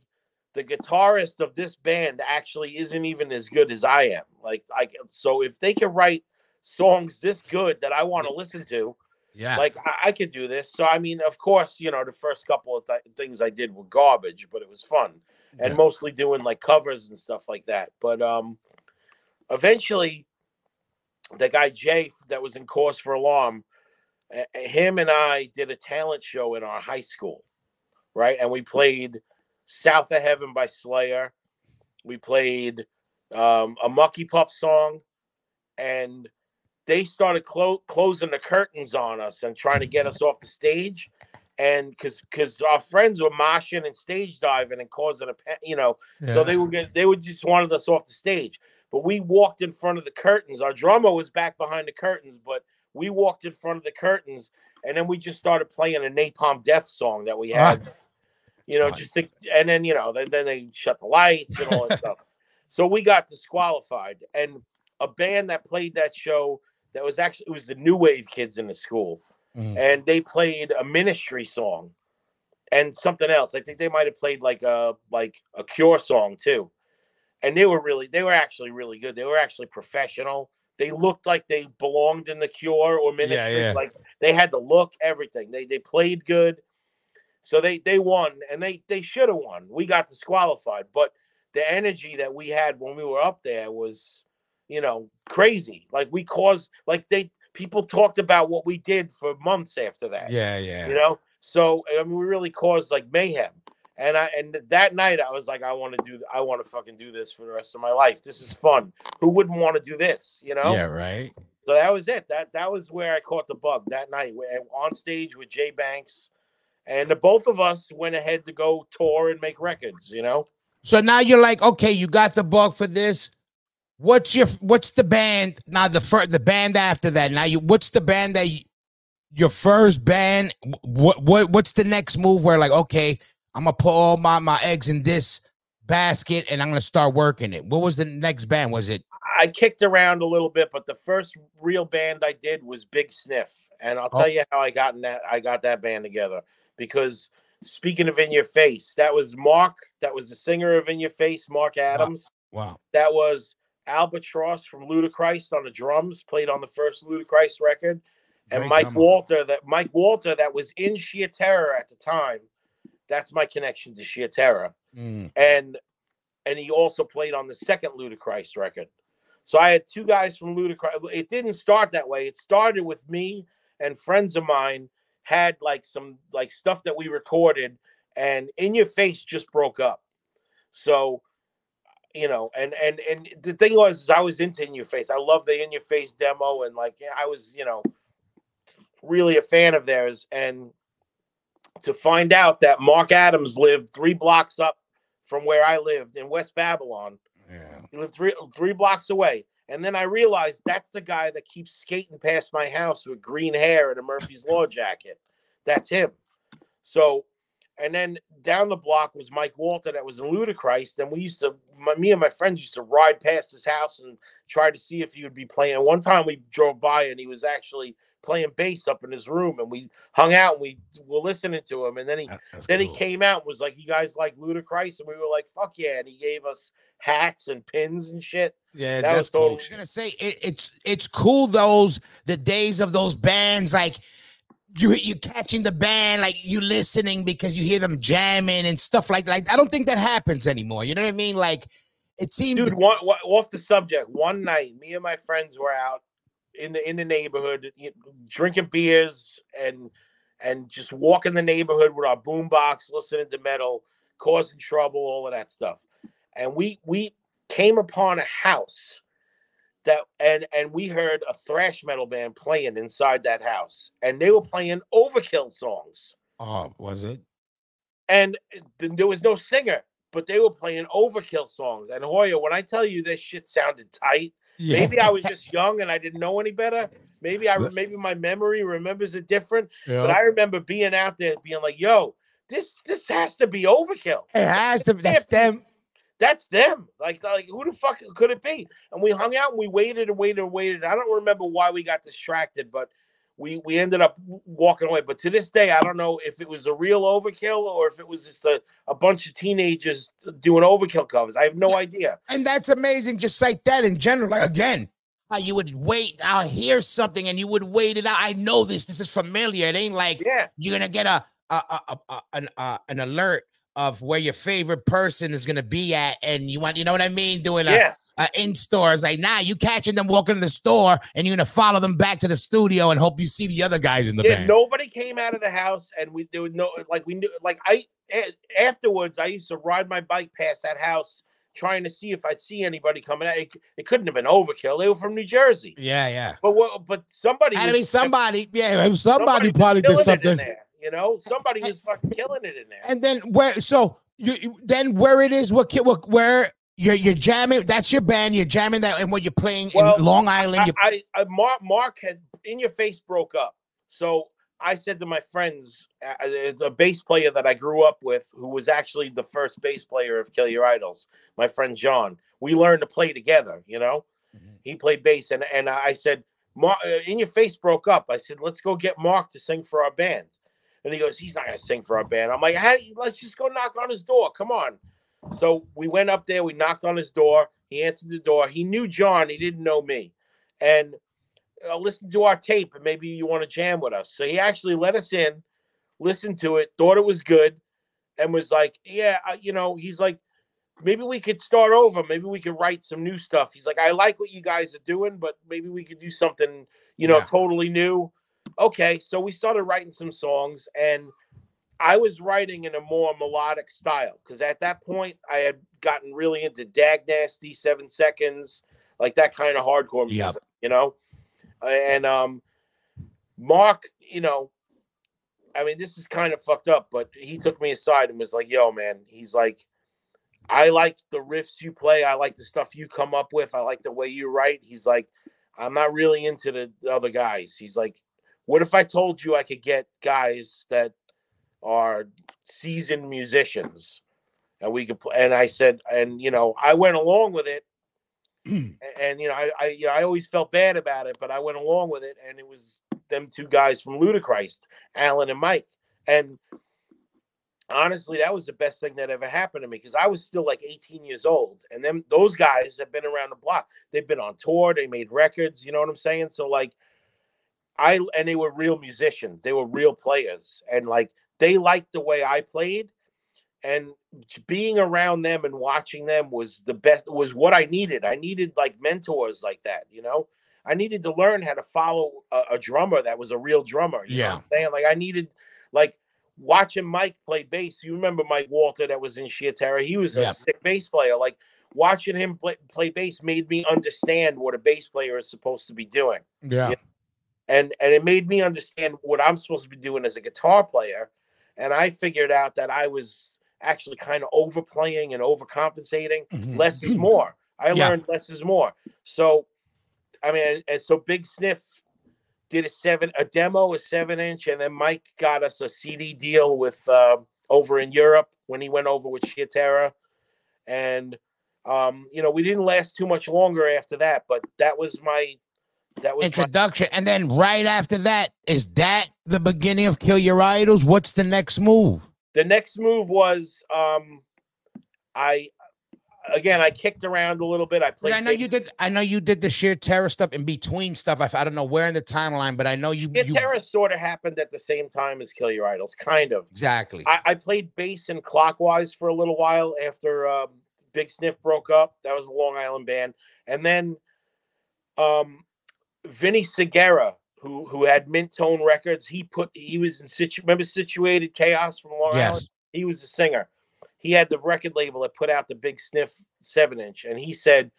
the guitarist of this band actually isn't even as good as i am like i so if they can write songs this good that i want to listen to Yeah. like I, I could do this so i mean of course you know the first couple of th- things i did were garbage but it was fun and Yeah. mostly doing like covers and stuff like that but um eventually the guy jay that was in Cause for Alarm uh, him and i did a talent show in our high school right? And we played south of heaven by slayer. We played um, a mucky pup song. And they started clo- closing the curtains on us and trying to get us off the stage. And because because our friends were moshing and stage diving and causing a you know so they were they would just wanted us off the stage but we walked in front of the curtains. Our drummer was back behind the curtains but we walked in front of the curtains and then we just started playing a napalm death song that we had. <laughs> You know just to, and then you know then, then they shut the lights and all that stuff. So we got disqualified and a band that played that show that was actually it was the new wave kids in the school Mhm. and they played a ministry song and something else. I think they might have played like a like a cure song too and they were really they were actually really good. They were actually professional. They looked like they belonged in the cure or ministry yeah. like they had the look everything. They they played good. So they they won and they they should have won. We got disqualified but the energy that we had when we were up there was you know crazy. Like we caused like they people talked about what we did for months after that Yeah, yeah. you know? So i mean we really caused like mayhem And I and that night I was like, I want to do I want to fucking do this for the rest of my life. This is fun. Who wouldn't want to do this? You know? Yeah, right. So that was it. That that was where I caught the bug that night. Where on stage with Jay Banks, and the both of us went ahead to go tour and make records. You know. So now you're like, okay, you got the bug for this. What's your what's the band now? The first the band after that. Now you what's the band that you, your first band? What what what's the next move? Where like, okay, I'm gonna put all my my eggs in this basket and I'm gonna start working it. What was the next band? Was it? I kicked around a little bit, but the first real band I did was Big Sniff, and I'll oh. tell Oh. you how I got in that. I got that band together because speaking of In Your Face, that was Mark. That was the singer of In Your Face, Mark Adams. Wow. That was Albatross from Ludichrist on the drums, played on the first Ludichrist record, and Great Mike. Walter. That Mike Walter that was in Sheer Terror at the time. That's my connection to Sheer Terror Mm. and and he also played on the second Ludichrist record. So I had two guys from Ludichrist. It didn't start that way. It started with me and friends of mine had like some like stuff that we recorded, and In Your Face just broke up. So you know, and and and the thing was, is I was into In Your Face. I love the In Your Face demo, and like I was, you know, really a fan of theirs. And to find out that Mark Adams lived three blocks up from where I lived in West Babylon. Yeah. He lived three three blocks away. And then I realized that's the guy that keeps skating past my house with green hair and a Murphy's Law jacket. That's him. So, and then down the block was Mike Walter that was in Ludichrist. And we used to, my, me and my friends used to ride past his house and try to see if he would be playing. One time we drove by and he was actually playing bass up in his room and we hung out and we were listening to him. And then he that's then he came out and was like, "You guys like Ludichrist?" And we were like, "Fuck yeah!" And he gave us hats and pins and shit. Yeah, That that's was cool. totally- I was gonna say it, it's it's cool those the days of those bands like you you catching the band like you listening because you hear them jamming and stuff like like I don't think that happens anymore. You know what I mean? Like it seemed Dude, one, one- off the subject. One night, me and my friends were out in the in the neighborhood drinking beers and and just walking the neighborhood with our boombox, listening to metal, causing trouble, all of that stuff. And we we came upon a house that and and we heard a thrash metal band playing inside that house, and they were playing Overkill songs. oh was it? and th- there was no singer, but they were playing overkill songs. And Hoya, when I tell you this shit sounded tight, Yeah. maybe I was <laughs> just young and I didn't know any better. Maybe I maybe my memory remembers it different. Yeah. But I remember being out there being like, "Yo, this this has to be overkill. it has to be that's them. That's them. Like like who the fuck could it be?" And we hung out and we waited and waited and waited. I don't remember why we got distracted, but. We, we ended up walking away, but to this day, I don't know if it was a real overkill or if it was just a, a bunch of teenagers doing overkill covers. I have no idea. And that's amazing, just like that in general. Like again, how you would wait, I'll hear something and you would wait it out. I know this, this is familiar. It ain't like Yeah, you're gonna get a, a, a, a, a- an uh, an alert of where your favorite person is gonna be at, and you want, you know what I mean, doing a, yeah. a in stores like now you catching them walking to the store, and you're gonna follow them back to the studio and hope you see the other guys in the yeah, band. nobody came out of the house, and we there was no like we knew like I afterwards I used to ride my bike past that house trying to see if I see anybody coming out. It, it couldn't have been overkill. They were from New Jersey, Yeah, yeah. but what, but somebody I mean, somebody. Yeah, somebody, was probably did something. There, you know, somebody was fucking killing it in there. And then where? So you, you then where it is? What? ki- What? Where? You're you're jamming. That's your band. You're jamming that, and what you're playing Well, in Long Island. I, You, I, I Mark, Mark had in your face broke up. So I said to my friends, uh, it's a bass player that I grew up with, who was actually the first bass player of Kill Your Idols. My friend John. We learned to play together. You know, Mhm. he played bass, and and I said, Mark, uh, in your face broke up. I said, let's go get Mark to sing for our band. And he goes, he's not gonna sing for our band. I'm like, let's just go knock on his door. Come on. So we went up there, we knocked on his door. He answered the door. He knew John, he didn't know me. And uh, listened to our tape, and maybe you want to jam with us. So he actually let us in, listened to it, thought it was good, and was like, Yeah, uh, you know, he's like, maybe we could start over. Maybe we could write some new stuff. He's like, I like what you guys are doing, but maybe we could do something, you know, Yeah. totally new. Okay. So we started writing some songs, and I was writing in a more melodic style because at that point I had gotten really into Dag Nasty, Seven Seconds, like that kind of hardcore music, Yep. you know. And um, Mark, you know, I mean, this is kind of fucked up, but he took me aside and was like, "Yo, man," he's like, "I like the riffs you play. I like the stuff you come up with. I like the way you write." He's like, "I'm not really into the other guys." He's like, "What if I told you I could get guys that are seasoned musicians and we could play?" And I said, and you know, I went along with it. <clears throat> and, and, you know, I, I, you know, I always felt bad about it, but I went along with it, and it was them two guys from Ludichrist, Alan and Mike, and honestly, that was the best thing that ever happened to me because I was still like 18 years old, and then those guys have been around the block. They've been on tour, they made records. You know what I'm saying? So like, I and they were real musicians. They were real players, and like they liked the way I played, and being around them and watching them was the best. Was what I needed. I needed like mentors like that. You know. I needed to learn how to follow a, a drummer that was a real drummer. You know what I'm saying? Like I needed like watching Mike play bass. You remember Mike Walter that was in Sheer Terror? He was a Yeah. sick bass player. Like watching him play, play bass made me understand what a bass player is supposed to be doing. Yeah. Yeah. And and it made me understand what I'm supposed to be doing as a guitar player. And I figured out that I was actually kind of overplaying and overcompensating. Mhm. Less is <clears throat> more. I Yeah. learned less is more. So I mean, and so Big Sniff did a seven, a demo, a seven inch, and then Mike got us a CD deal with uh, over in Europe when he went over with Terror, and um, you know we didn't last too much longer after that. But that was my that was my, Introduction, and then right after that, is that the beginning of Kill Your Idols? What's the next move? the next move was um, I again I kicked around a little bit. I played. Yeah, I know you did. I know you did the sheer terror stuff in between stuff. I, I don't know where in the timeline, but I know you. Sheer you Terror sort of happened at the same time as Kill Your Idols, kind of. exactly. I, I played bass in Clockwise for a little while after um, Big Sniff broke up. That was a Long Island band, and then um, Vinny Segura, who who had Mint Tone Records, he put he was in situ. Remember Situated Chaos from Long Island? He was a singer. He had the record label that put out the Big Sniff seven inch, and he said,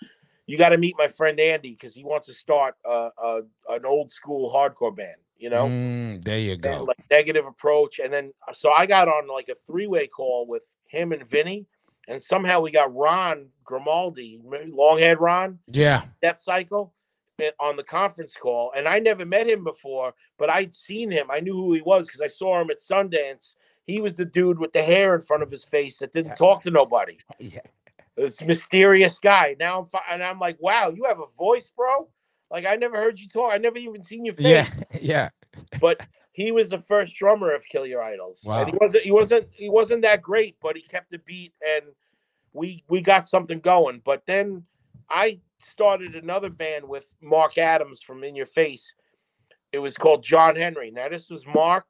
"You got to meet my friend Andy because he wants to start a, a an old school hardcore band." You know Mm, there you and, go. like negative approach. And then so I got on like a three way call with him and Vinny, and somehow we got Ron Grimaldi, long haired Ron, Yeah. Death Cycle, Eh, on the conference call. And I never met him before, but I'd seen him. I knew who he was because I saw him at Sundance. He was the dude with the hair in front of his face that didn't talk to nobody. <laughs> Yeah. This mysterious guy. Now I'm fi- and I'm like, wow, you have a voice, bro. Like I never heard you talk. I never even seen your face Yeah. <laughs> Yeah. but he was the first drummer of Kill Your Idols. And he wasn't he wasn't he wasn't that great, but he kept the beat and we we got something going. But then I started another band with Mark Adams from In Your Face. It was called John Henry. Now this was Mark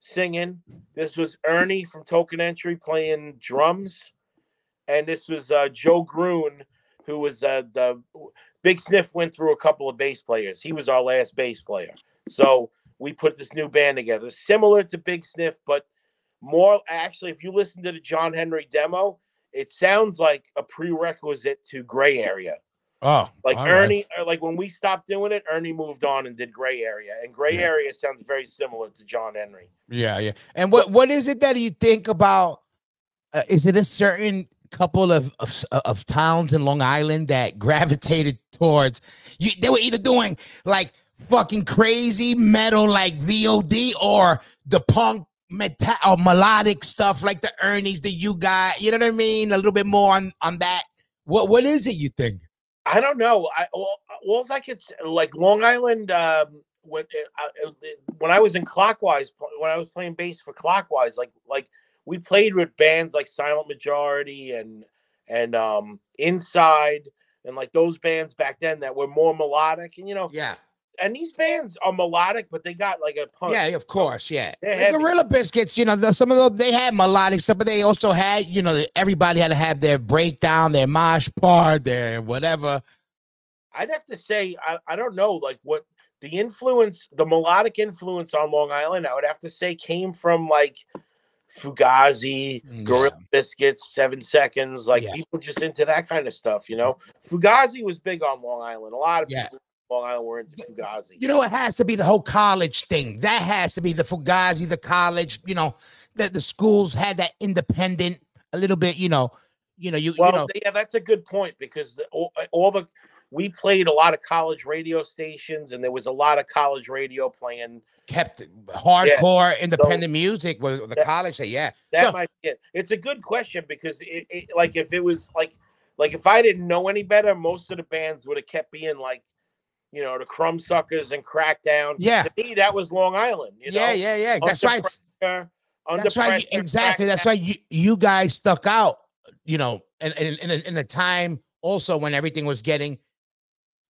singing. This was Ernie from Token Entry playing drums. And this was uh, Joe Groon, who was uh, the Big Sniff went through a couple of bass players. He was our last bass player. So we put this new band together, similar to Big Sniff, but more actually, if you listen to the John Henry demo, it sounds like a prerequisite to Gray Area. Oh, Like right. Ernie, or like when we stopped doing it, Ernie moved on and did Gray Area, and Gray Yeah. Area sounds very similar to John Henry. Yeah, yeah. And what what is it that you think about? Uh, is it a certain couple of, of of towns in Long Island that <laughs> gravitated towards you? They were either doing like fucking crazy metal like VOD or the punk metal or melodic stuff like the Ernie's that you got. You know what I mean? A little bit more on on that. What what is it you think? I don't know. I all, all I could say, like Long Island. Um, when uh, when I was in Clockwise, when I was playing bass for Clockwise, like like we played with bands like Silent Majority and and um Inside and like those bands back then that were more melodic and you know Yeah, and these bands are melodic but they got like a punch. yeah, of course, yeah. Heavy. Gorilla Biscuits, you know, the, some of them they had melodic stuff, but they also had, you know, everybody had to have their breakdown, their mosh part, their whatever. I'd have to say I, I don't know like what the influence the melodic influence on Long Island I would have to say came from like Fugazi, Mm, Gorilla Biscuits, Seven Seconds. Like Yeah. people just into that kind of stuff, you know. Fugazi was big on Long Island. A lot of Yeah. people Long Island were into Fugazi. You know, it has to be the whole college thing. That has to be the Fugazi, the college. You know, that the schools had that independent, a little bit. You know, you know, you Well, you know, yeah, that's a good point because all, uh, all the we played a lot of college radio stations, and there was a lot of college radio playing. kept hardcore independent music was the that- college. Say, yeah, That So- might be it. It's a good question because it, it like if it was like like if I didn't know any better, most of the bands would have kept being like, you know, the Crumbsuckers and Crackdown. Yeah. to me that was Long Island. You yeah, know? yeah, yeah. That's Under. It's, pressure, under that's pressure, exactly. That's why you you guys stuck out. You know, in in in a, in a time also when everything was getting.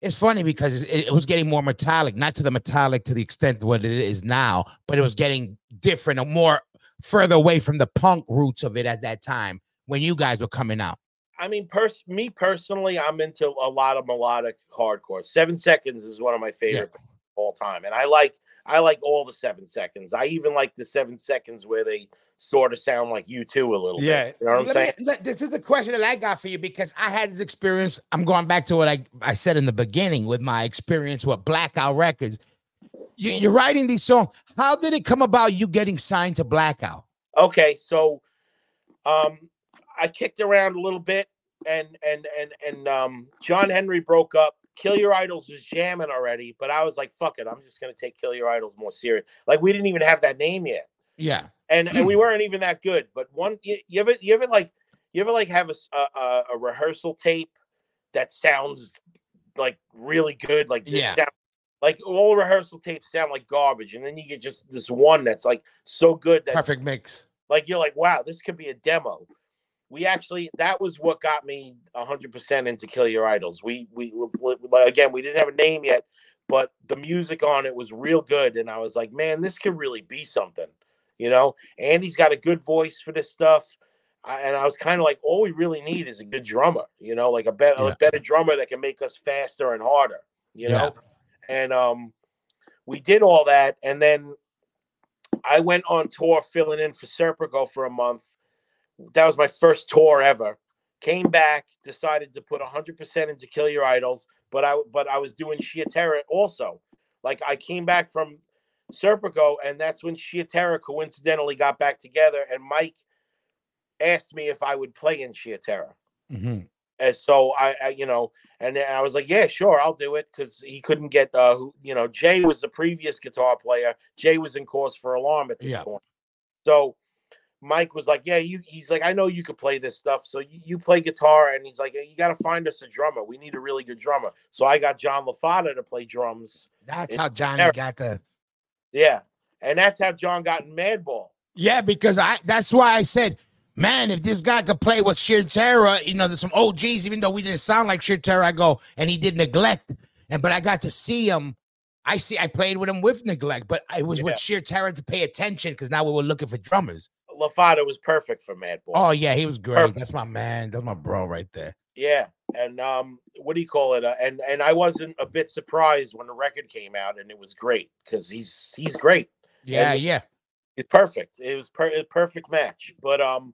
It's funny because it, it was getting more metallic, not to the metallic to the extent what it is now, but it was getting different and more further away from the punk roots of it at that time when you guys were coming out. I mean, pers- me personally, I'm into a lot of melodic hardcore. Seven Seconds is one of my favorite of all time, and I like I like all the Seven Seconds. I even like the Seven Seconds where they sort of sound like U2 a little bit. You know what I'm saying? me- let- this is the question that I got for you because I had this experience. I'm going back to what I, I said in the beginning with my experience with Blackout Records. You, you're writing these songs. How did it come about you getting signed to Blackout? Okay, so um I kicked around a little bit and and and and um John Henry broke up. Kill Your Idols was jamming already, but I was like, fuck it, I'm just gonna take Kill Your Idols more serious. Like we didn't even have that name yet. Yeah. And and we weren't even that good. But one you, you ever you ever like you ever like have a a rehearsal tape that sounds like really good, like Yeah. sound- like all rehearsal tapes sound like garbage, and then you get just this one that's like so good that Perfect mix. like you're like, wow, this could be a demo. We actually that was what got me 100% into Kill Your Idols. We we we- again, we didn't have a name yet, but the music on it was real good and I was like, man, this could really be something. You know, Andy's got a good voice for this stuff. I, and I was kind of like, all we really need is a good drummer, you know, like a better Yeah. a better drummer that can make us faster and harder, you Yeah. know. And um we did all that and then I went on tour filling in for Serpico for a month. That was my first tour ever. Came back, decided to put 100% into Kill Your Idols, but I but I was doing Sheer Terror also. Like I came back from Serpico, and that's when Sheer Terror coincidentally got back together, and Mike asked me if I would play in Sheer Terror. Mhm. And so I, I, you know, and then I was like, yeah, sure, I'll do it because he couldn't get, uh, who, you know, Jay was the previous guitar player. Jay was in Cause for Alarm at this Yeah. point. So Mike was like, yeah, you. He's like, I know you could play this stuff, so you, you play guitar, and he's like, you got to find us a drummer. We need a really good drummer. So I got John LaFatta to play drums. That's how Johnny got the. Yeah, and that's how John got in Madball. Yeah, because I. That's why I said, man, if this guy could play with Sheer Terror, you know, there's some OGs, even though we didn't sound like Sheer Terror, I go, and he did neglect. And but I got to see him. I see. I played with him with neglect, but I was Yeah. with Sheer Terror to pay attention because now we were looking for drummers. LaFatta was perfect for Madball. Oh yeah, he was great. Perfect. That's my man. That's my bro right there. Yeah, and um, what do you call it? Uh, and and I wasn't a bit surprised when the record came out, and it was great because he's he's great. Yeah, And- yeah. It's perfect. It was per- a perfect match. But um,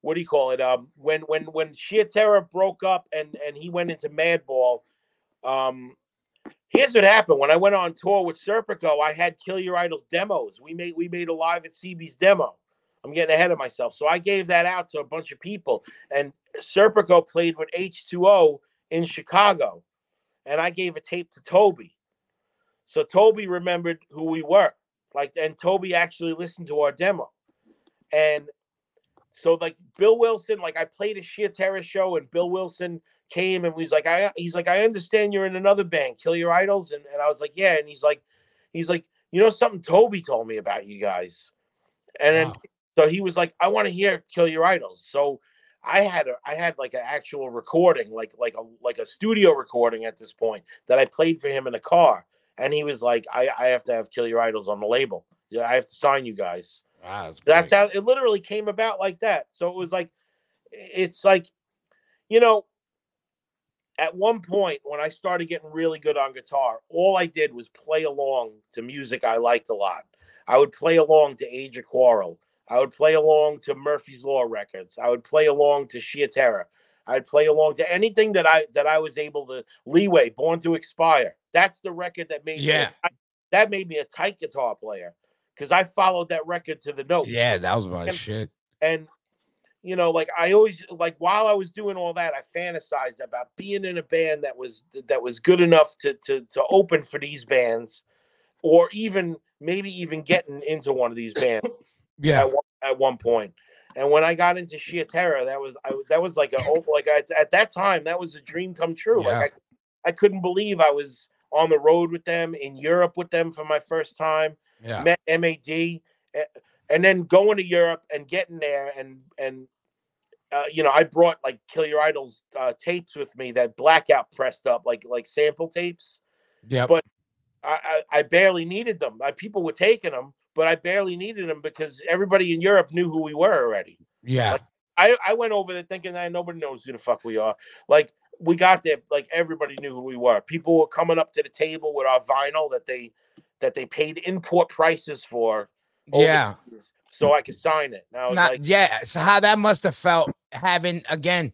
what do you call it? Um, when when when Sheer Terror broke up and and he went into Madball, um, here's what happened. When I went on tour with Serpico, I had Kill Your Idols demos. We made we made a live at CB's demo. I'm getting ahead of myself. So I gave that out to a bunch of people, and Serpico played with H2O in Chicago, and I gave a tape to Toby. So Toby remembered who we were, like, and Toby actually listened to our demo, and so like Bill Wilson, like I played a Sheer Terror show, and Bill Wilson came and was like, I he's like, I understand you're in another band, Kill Your Idols, and and I was like, yeah, and he's like, he's like, you know something Toby told me about you guys, and then Wow. So he was like, I want to hear Kill Your Idols. So I had a I had like an actual recording, like like a like a studio recording at this point that I played for him in the car. And he was like, I, I have to have Kill Your Idols on the label. Yeah, I have to sign you guys. Wow, that's That's how it literally came about like that. So it was like it's like, you know, at one point when I started getting really good on guitar, all I did was play along to music I liked a lot. I would play along to Age of Quarrel. I would play along to Murphy's Law records. I would play along to Sheer Terror. I'd play along to anything that I that I was able to leeway, born to expire. That's the record that made Yeah. me that made me a tight guitar player because I followed that record to the note. Yeah, that was my And- shit. And you know, like I always like while I was doing all that, I fantasized about being in a band that was that was good enough to to to open for these bands, or even maybe even getting into one of these bands Yeah. at one, at one point. And when I got into Sheer Terror, that was I, that was like a like I, at that time that was a dream come true. Yeah. Like I, I couldn't believe I was on the road with them in Europe with them for my first time. Yeah. Met MAD, and then going to Europe and getting there and and uh, you know I brought like Kill Your Idols uh, tapes with me that Blackout pressed up like like sample tapes. Yeah. But I, I, I barely needed them. I, people were taking them, but I barely needed them because everybody in Europe knew who we were already. Yeah. I, I went over there thinking that nobody knows who the fuck we are. Like we got there, like everybody knew who we were. People were coming up to the table with our vinyl that they that they paid import prices for. Yeah. So I could sign it. And I was Not, like, yeah. So how that must have felt having again.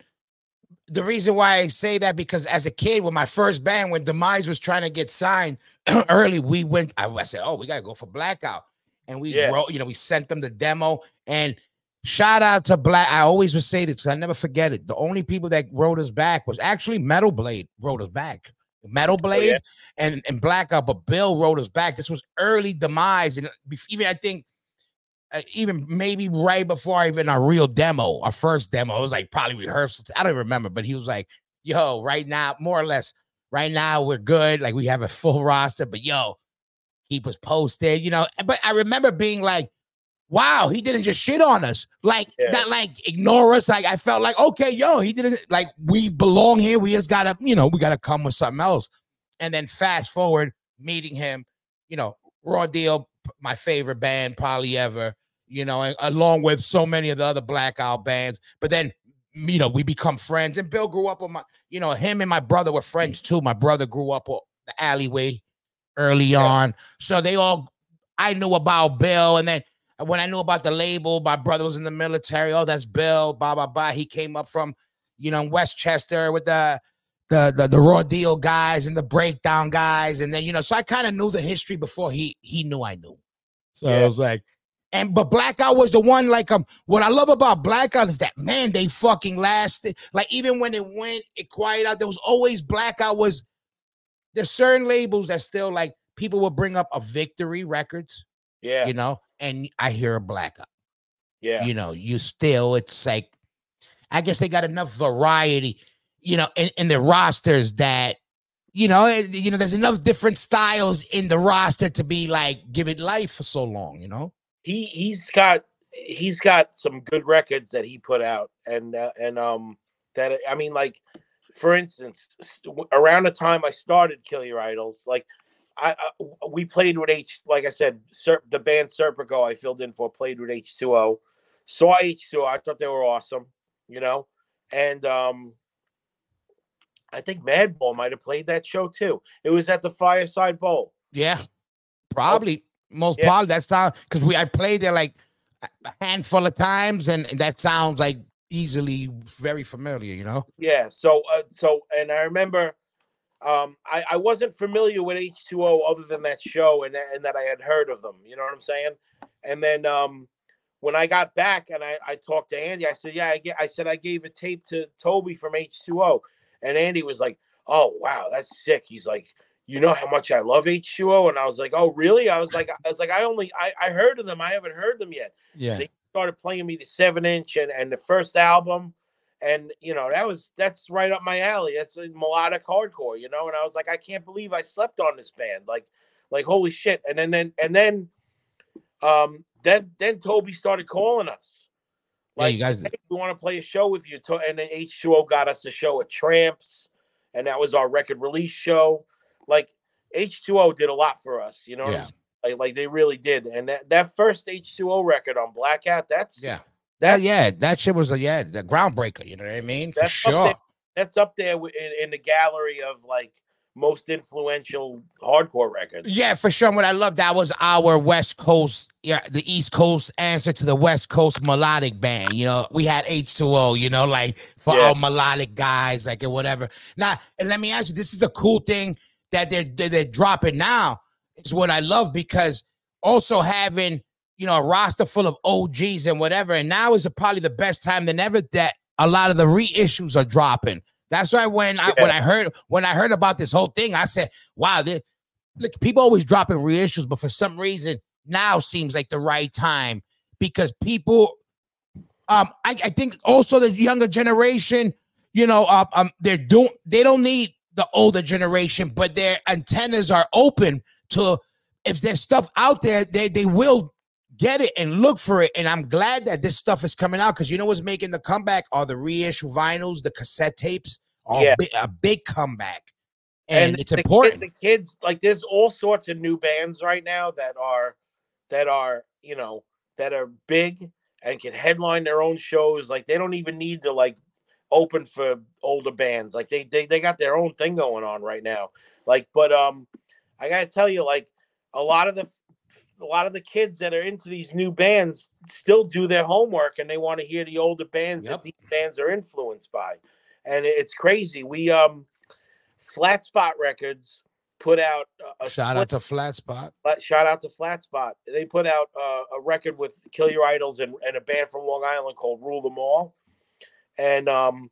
The reason why I say that because as a kid, when my first band, when Demise was trying to get signed <clears throat> early, we went. I, I said, "Oh, we gotta go for Blackout," and we Yeah. wrote. You know, we sent them the demo. And shout out to Black. I always would say this because I never forget it. The only people that wrote us back was actually Metal Blade wrote us back. Metal Blade and and Blackout, but Bill wrote us back. This was early Demise, and even I think uh, even maybe right before even our real demo, our first demo, it was like probably rehearsals. I don't even remember, but he was like, "Yo, right now, more or less, right now we're good. Like we have a full roster, but yo, keep us posted, you know." But I remember being like, "Wow, he didn't just shit on us, like Yeah. not like ignore us." Like I felt like, okay, yo, he didn't like we belong here. We just gotta, you know, we gotta come with something else. And then fast forward, meeting him, you know, Raw Deal, my favorite band probably ever, you know, and along with so many of the other blackout bands. But then, you know, we become friends. And Bill grew up with my, you know, him and my brother were friends too. My brother grew up with the alleyway early Yeah. on. So they all, I knew about Bill. And then when I knew about the label, my brother was in the military. Oh, that's Bill, blah, blah, blah. He came up from, you know, Westchester with the, the the the raw deal guys and the breakdown guys, and then you know, so I kind of knew the history before he he knew I knew. So Yeah. I was like, and but Blackout was the one like um. What I love about Blackout is that man, they fucking lasted. Like even when it went it quiet out, there was always Blackout was. There's certain labels that still like people will bring up a Victory Records, yeah, you know, and I hear a Blackout. Yeah, you know, you still, it's like, I guess they got enough variety, you know, in, in the rosters that, you know, eh, you know, there's enough different styles in the roster to be like, give it life for so long, you know? he he's got he's got some good records that he put out and uh, and um that i mean like for instance around the time i started kill your idols like i, I we played with h like i said Ser- the band serpico i filled in for played with h2o saw h2o i thought they were awesome you know and um i think madball might have played that show too it was at the fireside bowl Yeah. Probably, most Yeah. probably that's time because we, I played there like a handful of times and that sounds like easily very familiar, you know? Yeah. So, uh, so, and I remember, um, I, I wasn't familiar with H2O other than that show and, that- and that I had heard of them. You know what I'm saying? And then, um, when I got back and I, I talked to Andy, I said, yeah, I, get, I said, I gave a tape to Toby from H2O. And Andy was like, oh, wow, that's sick. He's like, you know how much I love H2O? And I was like, oh, really? I was like, I was like, I only, I, I heard of them. I haven't heard them yet Yeah. Started playing me the seven inch and, and the first album. And you know that was that's right up my alley. That's a melodic hardcore you know? And i was like i can't believe i slept on this band. Like like holy shit. And then then and then um then then toby started calling us. Yeah, like you guys, hey, we want to play a show with you. And then h2o got us a show at tramps and that was our record release show. Like h2o did a lot for us you know? What I'm Yeah. Like, like they really did and that, that first h2o record on blackout that's yeah. That, yeah, that shit was a, yeah, the groundbreaker, you know what I mean? For That's up sure. there. that's up there in, in the gallery of like most influential hardcore records. Yeah, for sure. And what I love that was our West Coast, yeah, the East Coast answer to the West Coast melodic band. You know, we had H2O, you know, like for Yeah. our melodic guys, like and whatever. Now, and let me ask you, this is the cool thing that they're they're, they're dropping now. Is what I love because also having you know a roster full of OGs and whatever, and now is probably the best time than ever that a lot of the reissues are dropping. That's why when I when I heard when I heard about this whole thing, I said, "Wow, they, look, people always dropping reissues, but for some reason now seems like the right time because people, um, I, I think also the younger generation, you know, uh, um, they're doing they don't need the older generation, but their antennas are open to if there's stuff out there, they they will get it and look for it. And I'm glad that this stuff is coming out because you know what's making the comeback are the reissue vinyls, the cassette tapes, are Yeah. a big comeback. And, it's the kid- important. the kids like there's all sorts of new bands right now that are that are you know that are big and can headline their own shows. Like they don't even need to like open for older bands. Like they they they got their own thing going on right now. Like, but um, I gotta tell you, like a lot of the a lot of the kids that are into these new bands still do their homework and they want to hear the older bands Yep. that these bands are influenced by. And it's crazy. We um Flat Spot Records put out a, Shout split- out to Flat Spot. Flat- shout out to Flat Spot. They put out uh, a record with Kill Your Idols and, and a band from Long Island called Rule Them All. And um,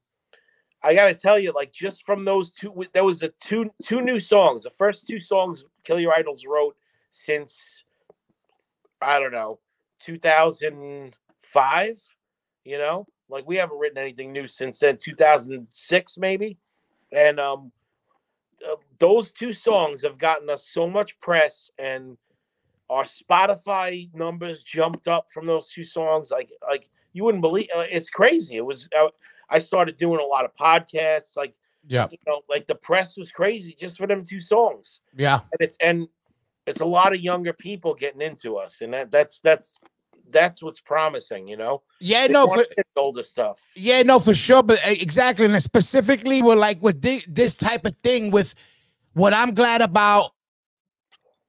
I gotta tell you, like just from those two, there was a two two new songs. The first two songs Kill Your Idols wrote since I don't know 2005. You know, like we haven't written anything new since then, 2006 maybe. And um, uh, those two songs have gotten us so much press and our Spotify numbers jumped up from those two songs. Like, like you wouldn't believe. Uh, it's crazy. It was. Uh, I started doing a lot of podcasts. Like, Yeah. you know, like the press was crazy just for them two songs. Yeah. And it's and it's a lot of younger people getting into us, and that that's that's that's what's promising. You know, Yeah, They no, for, older stuff. yeah, no, for sure. But uh, exactly, and specifically, we're like with thi- this type of thing. With what I'm glad about,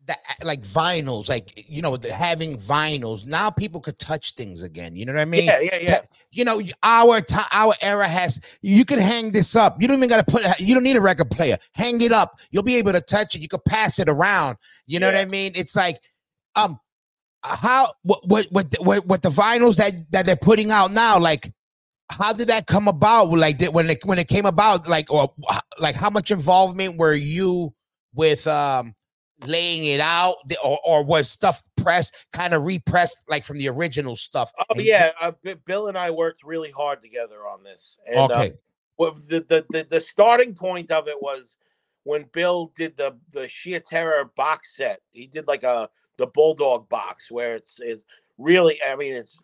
that like vinyls, like you know, the, having vinyls. Now people could touch things again. You know what I mean? yeah, yeah, yeah. you know, our time, our era has. You can hang this up. You don't even got to put. You don't need a record player. Hang it up. You'll be able to touch it. You can pass it around. You know what I mean? It's like, um, how what what what the- what, what the vinyls that that they're putting out now, like. How did that come about? Like did, when it when it came about, like or like how much involvement were you with um laying it out, The- or or was stuff pressed kind of repressed like from the original stuff? Oh And yeah, uh, Bill and I worked really hard together on this. And, uh, Okay. well, the, the the the starting point of it was when Bill did the the sheer terror box set. He did like a the bulldog box where it's it's really. I mean, it's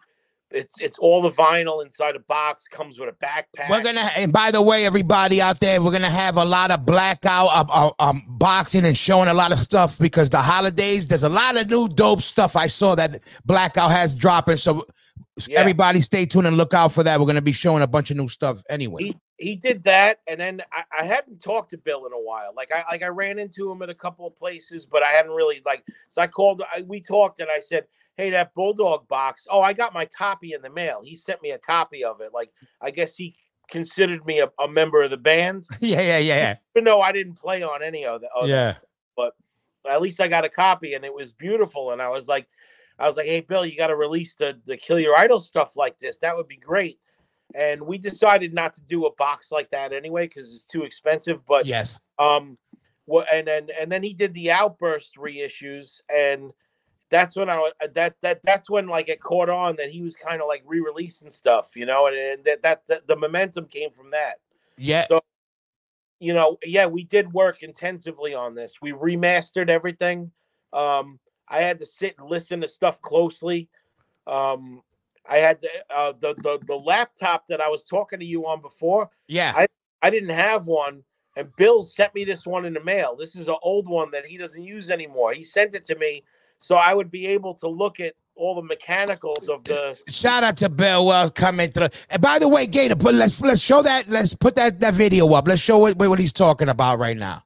it's it's all the vinyl inside a box. Comes with a backpack. We're gonna, and by the way, everybody out there, we're gonna have a lot of blackout, uh, uh, um, boxing and showing a lot of stuff because the holidays. There's a lot of new dope stuff I saw that blackout has dropping. So Yeah. everybody, stay tuned and look out for that. We're gonna be showing a bunch of new stuff anyway. he he did that, and then I, I hadn't talked to Bill in a while. Like I like I ran into him at a couple of places, but I hadn't really like. So I called. I, we talked, and I said, "Hey, that bulldog box. Oh, I got my copy in the mail. He sent me a copy of it. Like I guess he considered me a, a member of the band, <laughs> yeah, yeah, yeah, even though I didn't play on any of the. yeah. stuff. But at least I got a copy, and it was beautiful. And I was like, I was like, "Hey, Bill, you got to release the the Kill Your Idol stuff like this. That would be great." And we decided not to do a box like that anyway because it's too expensive. But Yes. um, what and then and then he did the Outburst reissues, and that's when I wa- that that that's when like it caught on that he was kind of like re-releasing stuff, you know, and, and that, that that the momentum came from that Yeah. So- you know, yeah, we did work intensively on this. We remastered everything. Um, I had to sit and listen to stuff closely. Um, I had the, uh, the the the laptop that I was talking to you on before. Yeah. I I didn't have one, and Bill sent me this one in the mail. This is an old one that he doesn't use anymore. He sent it to me so I would be able to look at all the mechanicals of the. Shout out to Bill Wells coming through. And by the way, Gator, put let's let's show that. Let's put that that video up. Let's show what what he's talking about right now.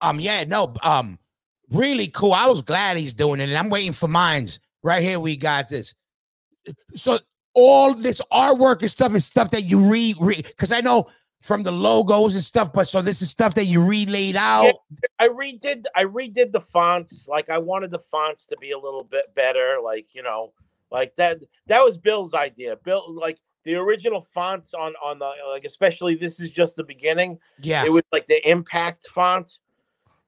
Um, yeah, no, um, really cool. I was glad he's doing it, and I'm waiting for mines. Right here, we got this. So all this artwork and stuff is stuff that you read, read because I know from the logos and stuff, but so this is stuff that you relayed out. I redid I redid the fonts. Like I wanted the fonts to be a little bit better. Like, you know, like that that was Bill's idea. Bill like the original fonts on on the like especially this is just the beginning. Yeah. It was like the impact font.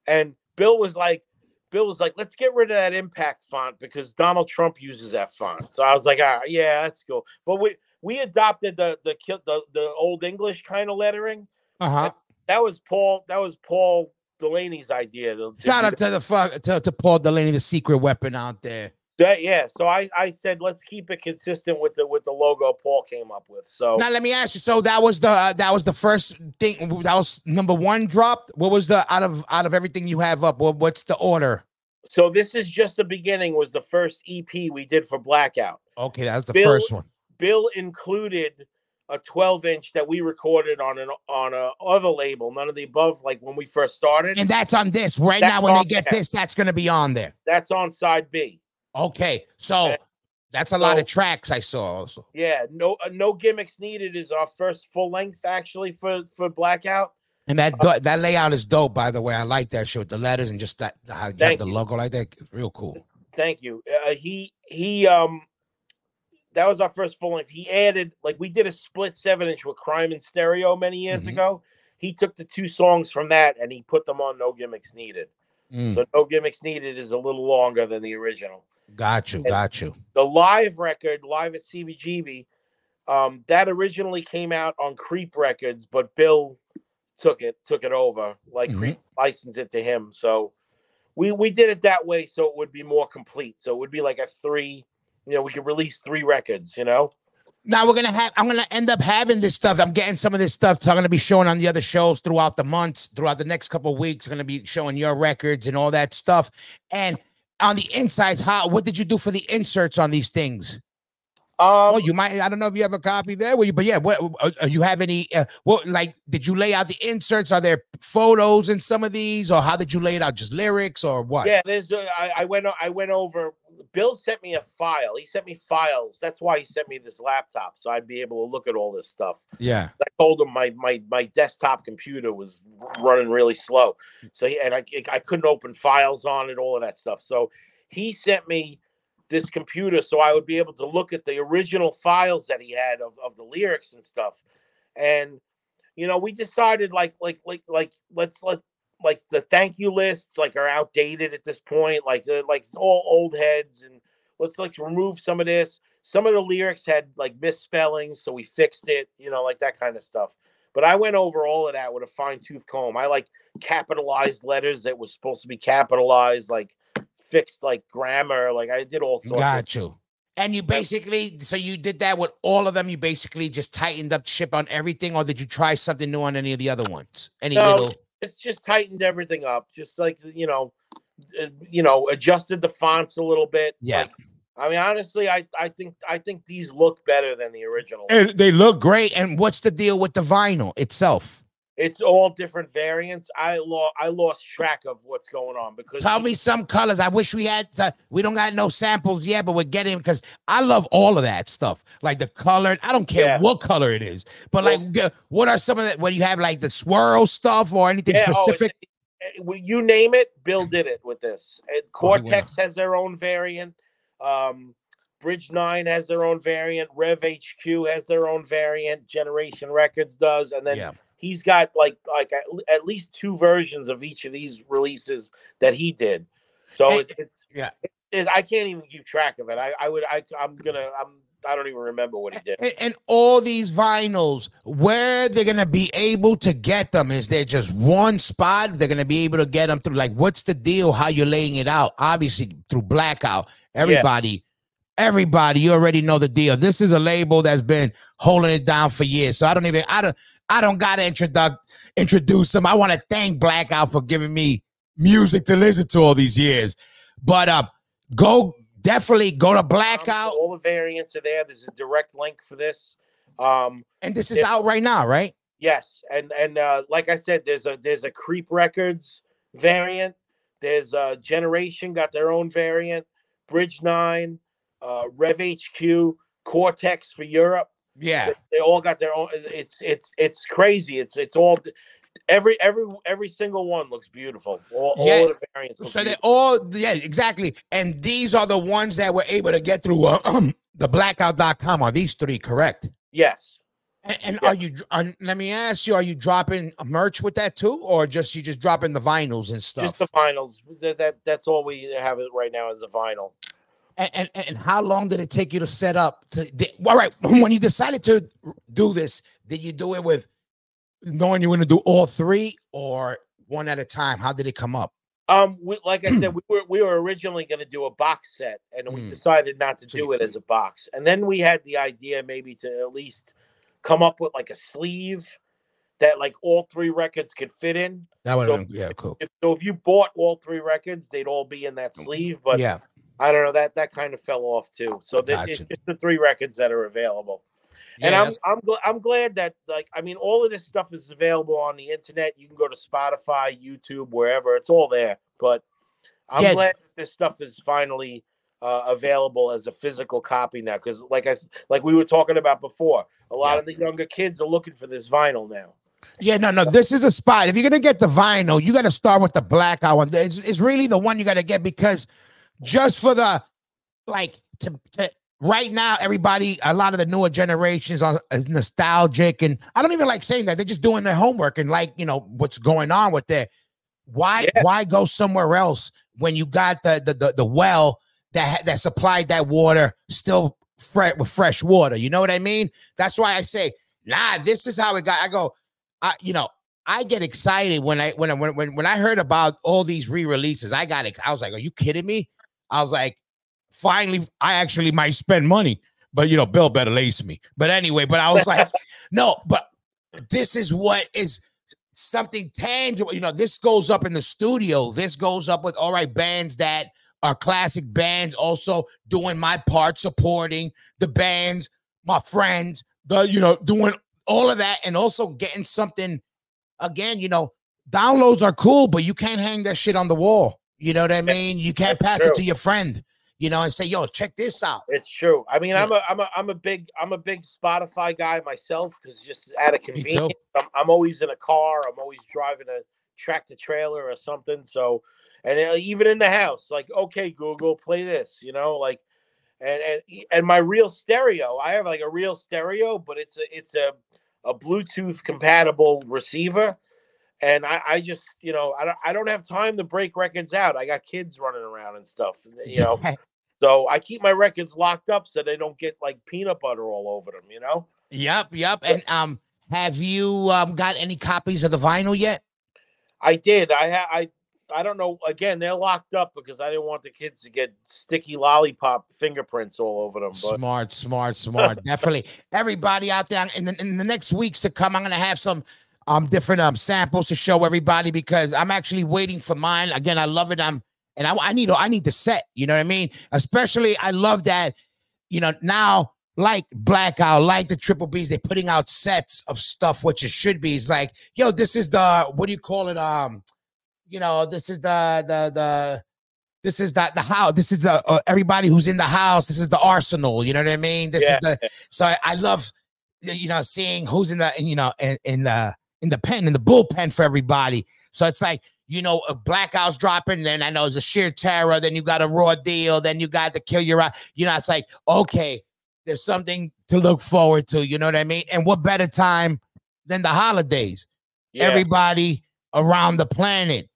And Bill was like, Bill was like, let's get rid of that impact font because Donald Trump uses that font. So I was like, all right, yeah, that's cool. But we we adopted the the the, the old English kind of lettering. Uh-huh. That was Paul. That was Paul Delaney's idea. To, to Shout out to the fuck to, to Paul Delaney, the secret weapon out there. that. Yeah. So I I said let's keep it consistent with the with the logo Paul came up with. So Now let me ask you. So that was the uh, that was the first thing. That was number one dropped. What was the out of out of everything you have up? What what's the order? so this is just the beginning. Was the first EP we did for Blackout. Okay, that's the Bill- first one. Bill included a 12 inch that we recorded on an on a other label, none of the above, like when we first started. And that's on this right That's now. When they get there. this, that's gonna be on there. That's on side B. Okay, so Okay. that's a lot of tracks I saw also. Yeah, no uh, no gimmicks needed is our first full length actually for for Blackout. And that do- that layout is dope, by the way. I like that shit with the letters and just that how you have the you. logo like that. Real cool. Thank you. Uh, he he um that was our first full length. He added like we did a split seven inch with Crime in Stereo many years Mhm. ago. He took the two songs from that and he put them on No Gimmicks Needed. Mm, So No Gimmicks Needed is a little longer than the original. got you, got you. the live record, live at CBGB, um, that originally came out on Creep Records, but Bill took it took it over, like Mhm. Creep licensed it to him. So we we did it that way, so it would be more complete. So it would be like a three, you know, we could release three records. You know, Now we're gonna have. I'm gonna end up having this stuff. I'm getting some of this stuff. So I'm gonna be showing on the other shows throughout the months, throughout the next couple of weeks. I'm gonna be showing your records and all that stuff. And on the insides, how? What did you do for the inserts on these things? um, oh, you might. I don't know if you have a copy there, you, but yeah. What uh, uh, you have any? Uh, what like? Did you lay out the inserts? Are there photos in some of these, or how did you lay it out? Just lyrics or what? yeah, there's uh, I, I went I went over. Bill sent me a file. He sent me files. That's why he sent me this laptop, so I'd be able to look at all this stuff. Yeah. I told him my my my desktop computer was running really slow, so he, and I I couldn't open files on it, all of that stuff. So he sent me this computer so I would be able to look at the original files that he had of, of the lyrics and stuff. And you know, we decided like like like like let's let like the thank you lists like are outdated at this point. Like they're like it's all old heads and let's like remove some of this. Some of the lyrics had like misspellings, so we fixed it, you know, like that kind of stuff. But I went over all of that with a fine tooth comb. I like capitalized letters that was supposed to be capitalized, like fixed like grammar. Like I did all sorts. of Got you. And you basically, so you did that with all of them. You basically just tightened up ship on everything, or did you try something new on any of the other ones? Any No. little? It's just tightened everything up just like you know uh, you know adjusted the fonts a little bit Yeah. Like, i mean honestly i i think i think these look better than the original And they look great. And what's the deal with the vinyl itself? It's all different variants i lost i lost track of what's going on because Tell me some colors. I wish we had. To, we don't got no samples yet, but we're getting because I love all of that stuff. Like the colored. I don't care Yeah. what color it is, but Well- like, uh, what are some of that? When you have like the swirl stuff or anything Yeah, oh, specific? uh, you name it bill did it with this And Oh, he cortex has their own variant um bridge 9 has their own variant rev hq has their own variant generation records does and then yeah. He's got like like at, least two versions of each of these releases that he did. So Hey, it's, it's yeah. it- I can't even keep track of it. I, I would I I'm gonna I'm I don't even remember what he did. And, and all these vinyls, where they're gonna be able to get them? Is there just one spot they're gonna be able to get them through? Like, what's the deal? How you're laying it out? Obviously, through Blackout. Everybody, everybody, you already know the deal. This is a label that's been holding it down for years. So I don't even I don't I don't gotta introduce introduce them. I want to thank Blackout for giving me music to listen to all these years. But uh, go definitely go to Um, Blackout, all the variants are there. There's a direct link for this. Um, and this is yeah. out right now, right? yes, and and uh, like I said, there's a there's a Creep Records variant. There's a Generation got their own variant. Bridge Nine, uh, Rev HQ, Cortex for Europe. Yeah. They, they all got their own. It's it's it's crazy. It's it's all every every every single one looks beautiful. All, Yeah. all the variants. Look So they all, yeah, exactly. And these are the ones that were able to get through uh, um, the blackout.com. Are these three correct? yes. And, and Yeah. are you, let me ask you, are you dropping merch with that too? Or just you just dropping the vinyls and stuff? Just the vinyls. That, that that's all we have it right now is the vinyl. And, and and how long did it take you to set up? To di- all right, <laughs> when you decided to do this, did you do it with knowing you were going to do all three or one at a time? How did it come up? Um, we, like I said, <clears throat> we were we were originally going to do a box set, and we Mm. decided not to do it as a box. And then we had the idea maybe to at least come up with like a sleeve that like all three records could fit in. That would So- been yeah, cool. If, so if you bought all three records, they'd all be in that sleeve. But yeah, I don't know that that kind of fell off too. So th- it's just the three records that are available. and I'm I'm gl- I'm glad that like I mean all of this stuff is available on the internet. You can go to Spotify, YouTube, wherever it's all there. But I'm Yeah. glad that this stuff is finally uh, available as a physical copy now. Because like I like we were talking about before, a lot Yeah. of the younger kids are looking for this vinyl now. Yeah, no, no. This is a spot. If you're gonna get the vinyl, you got to start with the blackout one. It's, it's really the one you got to get because just for the like to, to right now, everybody, a lot of the newer generations are nostalgic, and I don't even like saying that. They're just doing their homework and like you know what's going on with it. Why Yeah. why go somewhere else when you got the the the, the well that ha- that supplied that water still fresh with fresh water? You know what I mean? That's why I say, nah, this is how it got. I go, I you know, I get excited when I when I when when, when I heard about all these re-releases. I got it. I was like, are you kidding me? I was like, finally, I actually might spend money, but you know, Bill better lace me. But anyway, but I was like, <laughs> no, but this is what is something tangible. You know, this goes up in the studio. This goes up with all right bands that are classic bands, also doing my part, supporting the bands, my friends, the you know, doing all of that, and also getting something again, you know, downloads are cool, but you can't hang that shit on the wall. You know what I mean? You can't That's pass it to your friend, you know, and say, yo, check this out. It's true. I mean, Yeah. I'm a I'm a I'm a big I'm a big Spotify guy myself because just out of convenience, I'm, I'm always in a car. I'm always driving a tractor trailer or something. So, and uh, even in the house, like, okay, Google, play this. You know, like, and and and my real stereo. I have like a real stereo, but it's a it's a a Bluetooth compatible receiver. And I, I just, you know, I don't, I don't have time to break records out. I got kids running around and stuff, you know. <laughs> So I keep my records locked up so they don't get like peanut butter all over them, you know? Yep, yep. And um, have you um got any copies of the vinyl yet? I did. I ha- I I don't know. Again, they're locked up because I didn't want the kids to get sticky lollipop fingerprints all over them. But Smart, smart, smart. Definitely. Everybody out there in the, in the next weeks to come, I'm gonna have some um different um samples to show everybody because I'm actually waiting for mine. Again, I love it. I'm and I, I need I need the set. You know what I mean? Especially, I love that. You know now. Like Blackout, like the Triple Bs, they're putting out sets of stuff, which it should be. It's like, yo, this is the what do you call it? Um, you know, this is the the the this is the the house. This is the uh, everybody who's in the house. This is the arsenal. You know what I mean? This Yeah. is the so I, I love you know seeing who's in the you know in, in the in the pen in the bullpen for everybody. So it's like you know a blackout's dropping. Then I know it's a sheer terror. Then you got a raw deal. Then you got to kill your eye. You know it's like okay, there's something to look forward to. You know what I mean? And what better time than the holidays? yeah, everybody around the planet.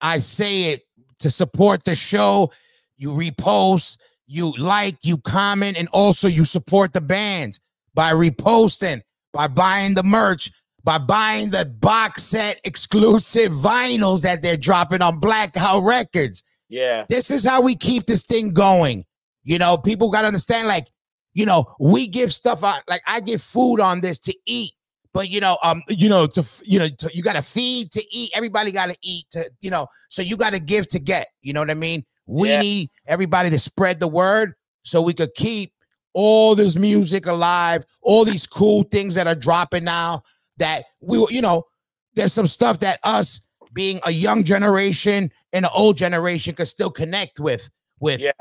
I say it to support the show. You repost, you like, you comment, and also you support the bands by reposting, by buying the merch, by buying the box set exclusive vinyls that they're dropping on Blackout Records. yeah, This is how we keep this thing going. You know, people got to understand, like, you know, we give stuff out, like I give food on this to eat but you know um you know to you know to, you got to feed to eat everybody got to eat to you know so you got to give to get you know what i mean we Yeah. need everybody to spread the word so we could keep all this music alive all these cool things that are dropping now that we will you know there's some stuff that us being a young generation and an old generation could still connect with with Yeah.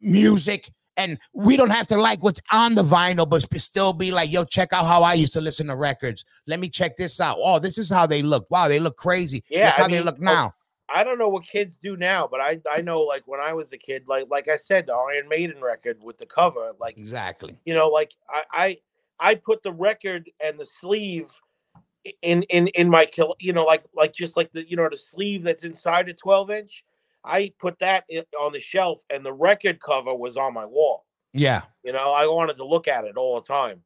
music. And we don't have to like what's on the vinyl, but still be like, yo, check out how I used to listen to records. Let me check this out. Oh, this is how they look. Wow, they look crazy. Yeah, look I how they look oh, now. I don't know what kids do now, but I I know like when I was a kid, like like I said, the Iron Maiden record with the cover, like Exactly. you know, like I I, I put the record and the sleeve in in in my kill, you know, like like just like the you know the sleeve that's inside a twelve inch. I put that in, on the shelf, and the record cover was on my wall. Yeah, You know, I wanted to look at it all the time.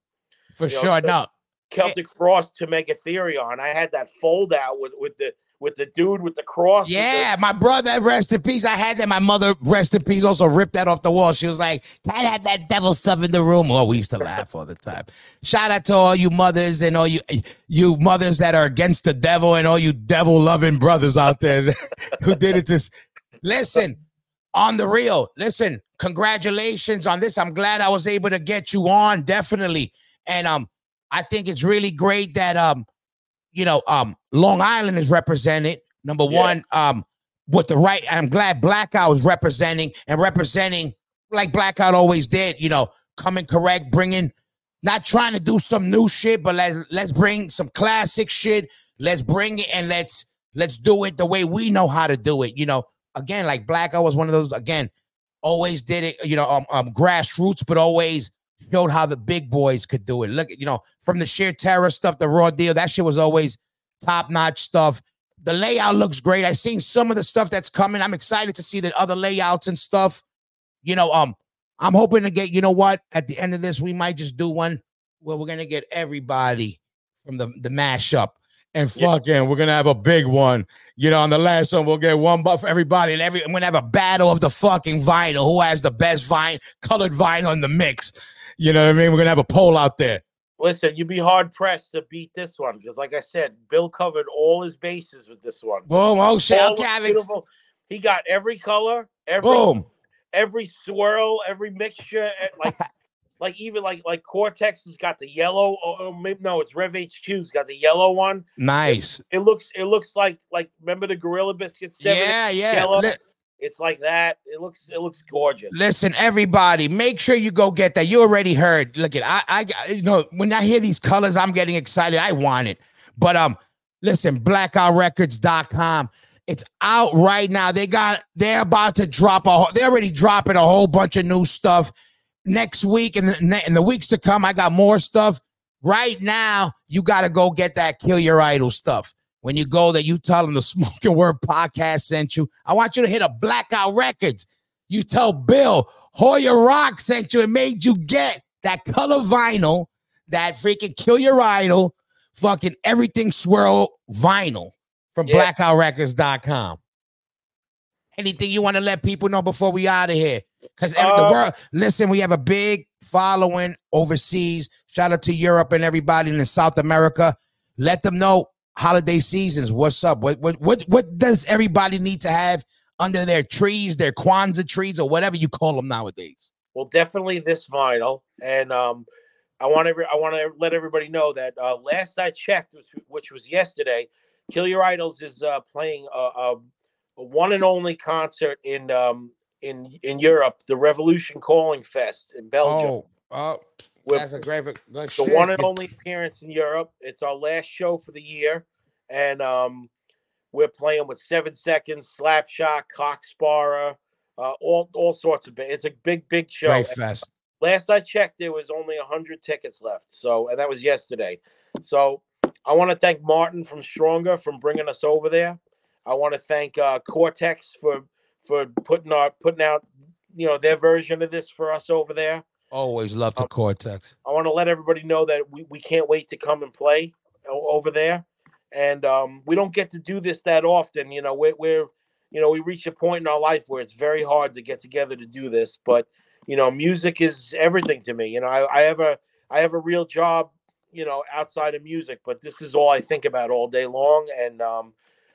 for You sure. the- No, Celtic Frost To Mega Therion I had that fold out with with the with the dude with the cross. with the- Yeah, my brother, rest in peace. I had that. My mother, rest in peace, also ripped that off the wall. She was like, "Can't have that devil stuff in the room? Oh, we used to laugh all the time. Shout out to all you mothers and all you you mothers that are against the devil and all you devil loving brothers out there <laughs> who did it to listen on the real. Listen, congratulations on this. I'm glad I was able to get you on, definitely. And um, I think it's really great that um you know, um, Long Island is represented. Number Yeah. one, um, with the right. I'm glad Blackout is representing and representing like Blackout always did. You know, coming correct, bringing, not trying to do some new shit, but let's let's bring some classic shit. Let's bring it and let's let's do it the way we know how to do it. You know, again, like Blackout was one of those. Again, always did it. You know, um, um grassroots, but always showed how the big boys could do it. Look, you know, from the sheer terror stuff, the raw deal, that shit was always top notch stuff. The layout looks great. I've seen some of the stuff that's coming. I'm excited to see the other layouts and stuff. You know, um, I'm hoping to get, you know what, at the end of this, we might just do one where we're gonna get everybody from the, the mashup. And Yeah. fucking, we're gonna have a big one. You know, on the last one, we'll get one buff for everybody, and every we're gonna have a battle of the fucking vinyl. Who has the best vine colored vinyl in the mix? You know what I mean? We're gonna have a poll out there. Listen, you'd be hard pressed to beat this one because, like I said, Bill covered all his bases with this one. Boom! Oh shit! All Okay, was I'm ex- beautiful. He got every color, every boom! every swirl, every mixture, eh, like <laughs> like even like like Cortex has got the yellow. Oh, oh, or, or maybe no, it's Rev HQ's got the yellow one. Nice. It looks it looks like like remember the Gorilla Biscuit seven? Yeah, yeah. yellow. It's like that. It looks it looks gorgeous. listen, everybody, make sure you go get that. You already heard. Look at I, I, you know, when I hear these colors, I'm getting excited. I want it. But um, listen, blackoutrecords.com. It's out right now. They got. They're about to drop a. whole- They're already dropping a whole bunch of new stuff next week and the, in the weeks to come. I got more stuff. Right now, you got to go get that kill your idol stuff. When you go that you tell them the <laughs> Smokin Word podcast sent you. I want you to hit a Blackout Records. You tell Bill Hoya Roc sent you and made you get that color vinyl, that freaking kill your idol, fucking everything swirl vinyl from Yeah. blackoutrecords.com. Anything you want to let people know before we out of here? Because the Uh, world, listen, we have a big following overseas. Shout out to Europe and everybody in South America. Let them know holiday seasons. What's up? What what what what does everybody need to have under their trees, their Kwanzaa trees, or whatever you call them nowadays? Well, definitely this vinyl, and um, I want every I want to let everybody know that uh, last I checked, which, which was yesterday, Kill Your Idols is uh, playing a, a, a one and only concert in um, in in Europe, the Revolution Calling Fest in Belgium. Oh, oh, We're- that's a great, good the shit. one and only appearance in Europe. It's our last show for the year, and um, we're playing with Seven Seconds, Slapshot, Cock Sparrer, uh, all all sorts of. It's a big, big show. Great fest. Last I checked, there was only hundred tickets left. So, and that was yesterday. So, I want to thank Martin from Stronger from bringing us over there. I want to thank uh, Cortex for for putting our putting out you know their version of this for us over there. Always love the Um, Cortex. I want to let everybody know that we, we can't wait to come and play over there. And um, we don't get to do this that often. You know, we're, we're, you know, we reach a point in our life where it's very hard to get together to do this. But, you know, music is everything to me. You know, I, I have a, I have a real job, you know, outside of music, but this is all I think about all day long. And um,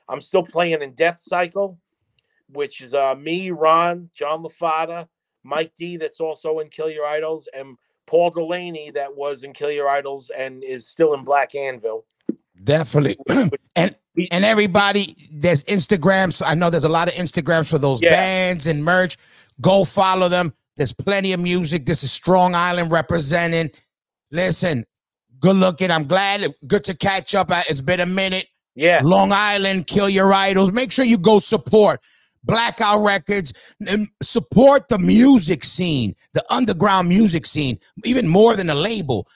I'm still playing in Death Cycle, which is uh, me, Ron, John LaFatta, Mike D, that's also in Kill Your Idols, and Paul Delaney, that was in Kill Your Idols and is still in Black Anvil. Definitely. <clears throat> and And everybody, there's Instagrams. I know there's a lot of Instagrams for those Yeah. bands and merch. Go follow them. There's plenty of music. This is Strong Island representing. Listen, good looking. I'm glad. Good to catch up. Uh, it's been a minute. Yeah. Long Island, kill your idols. Make sure you go support Blackout Records and support the music scene, the underground music scene, even more than the label.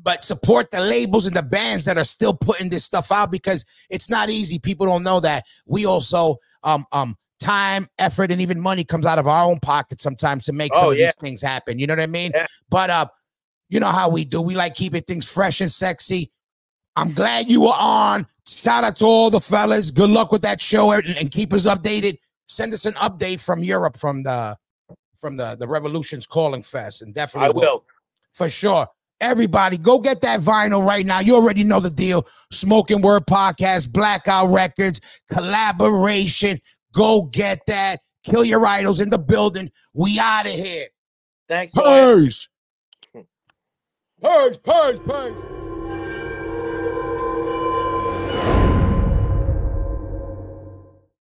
But support the labels and the bands that are still putting this stuff out because it's not easy. People don't know that we also um um time, effort, and even money comes out of our own pocket sometimes to make some Oh, of yeah. these things happen. You know what I mean? Yeah. But uh, you know how we do. We like keeping things fresh and sexy. I'm glad you were on. Shout out to all the fellas. Good luck with that show and, and keep us updated. Send us an update from Europe from the from the the Revolutions Calling Fest, and definitely I will. for sure. Everybody, go get that vinyl right now. You already know the deal. Smokin Word Podcast, Blackout Records, collaboration. Go get that. Kill your idols in the building. We out of here. Thanks. <laughs> Peace. Peace, peace, peace.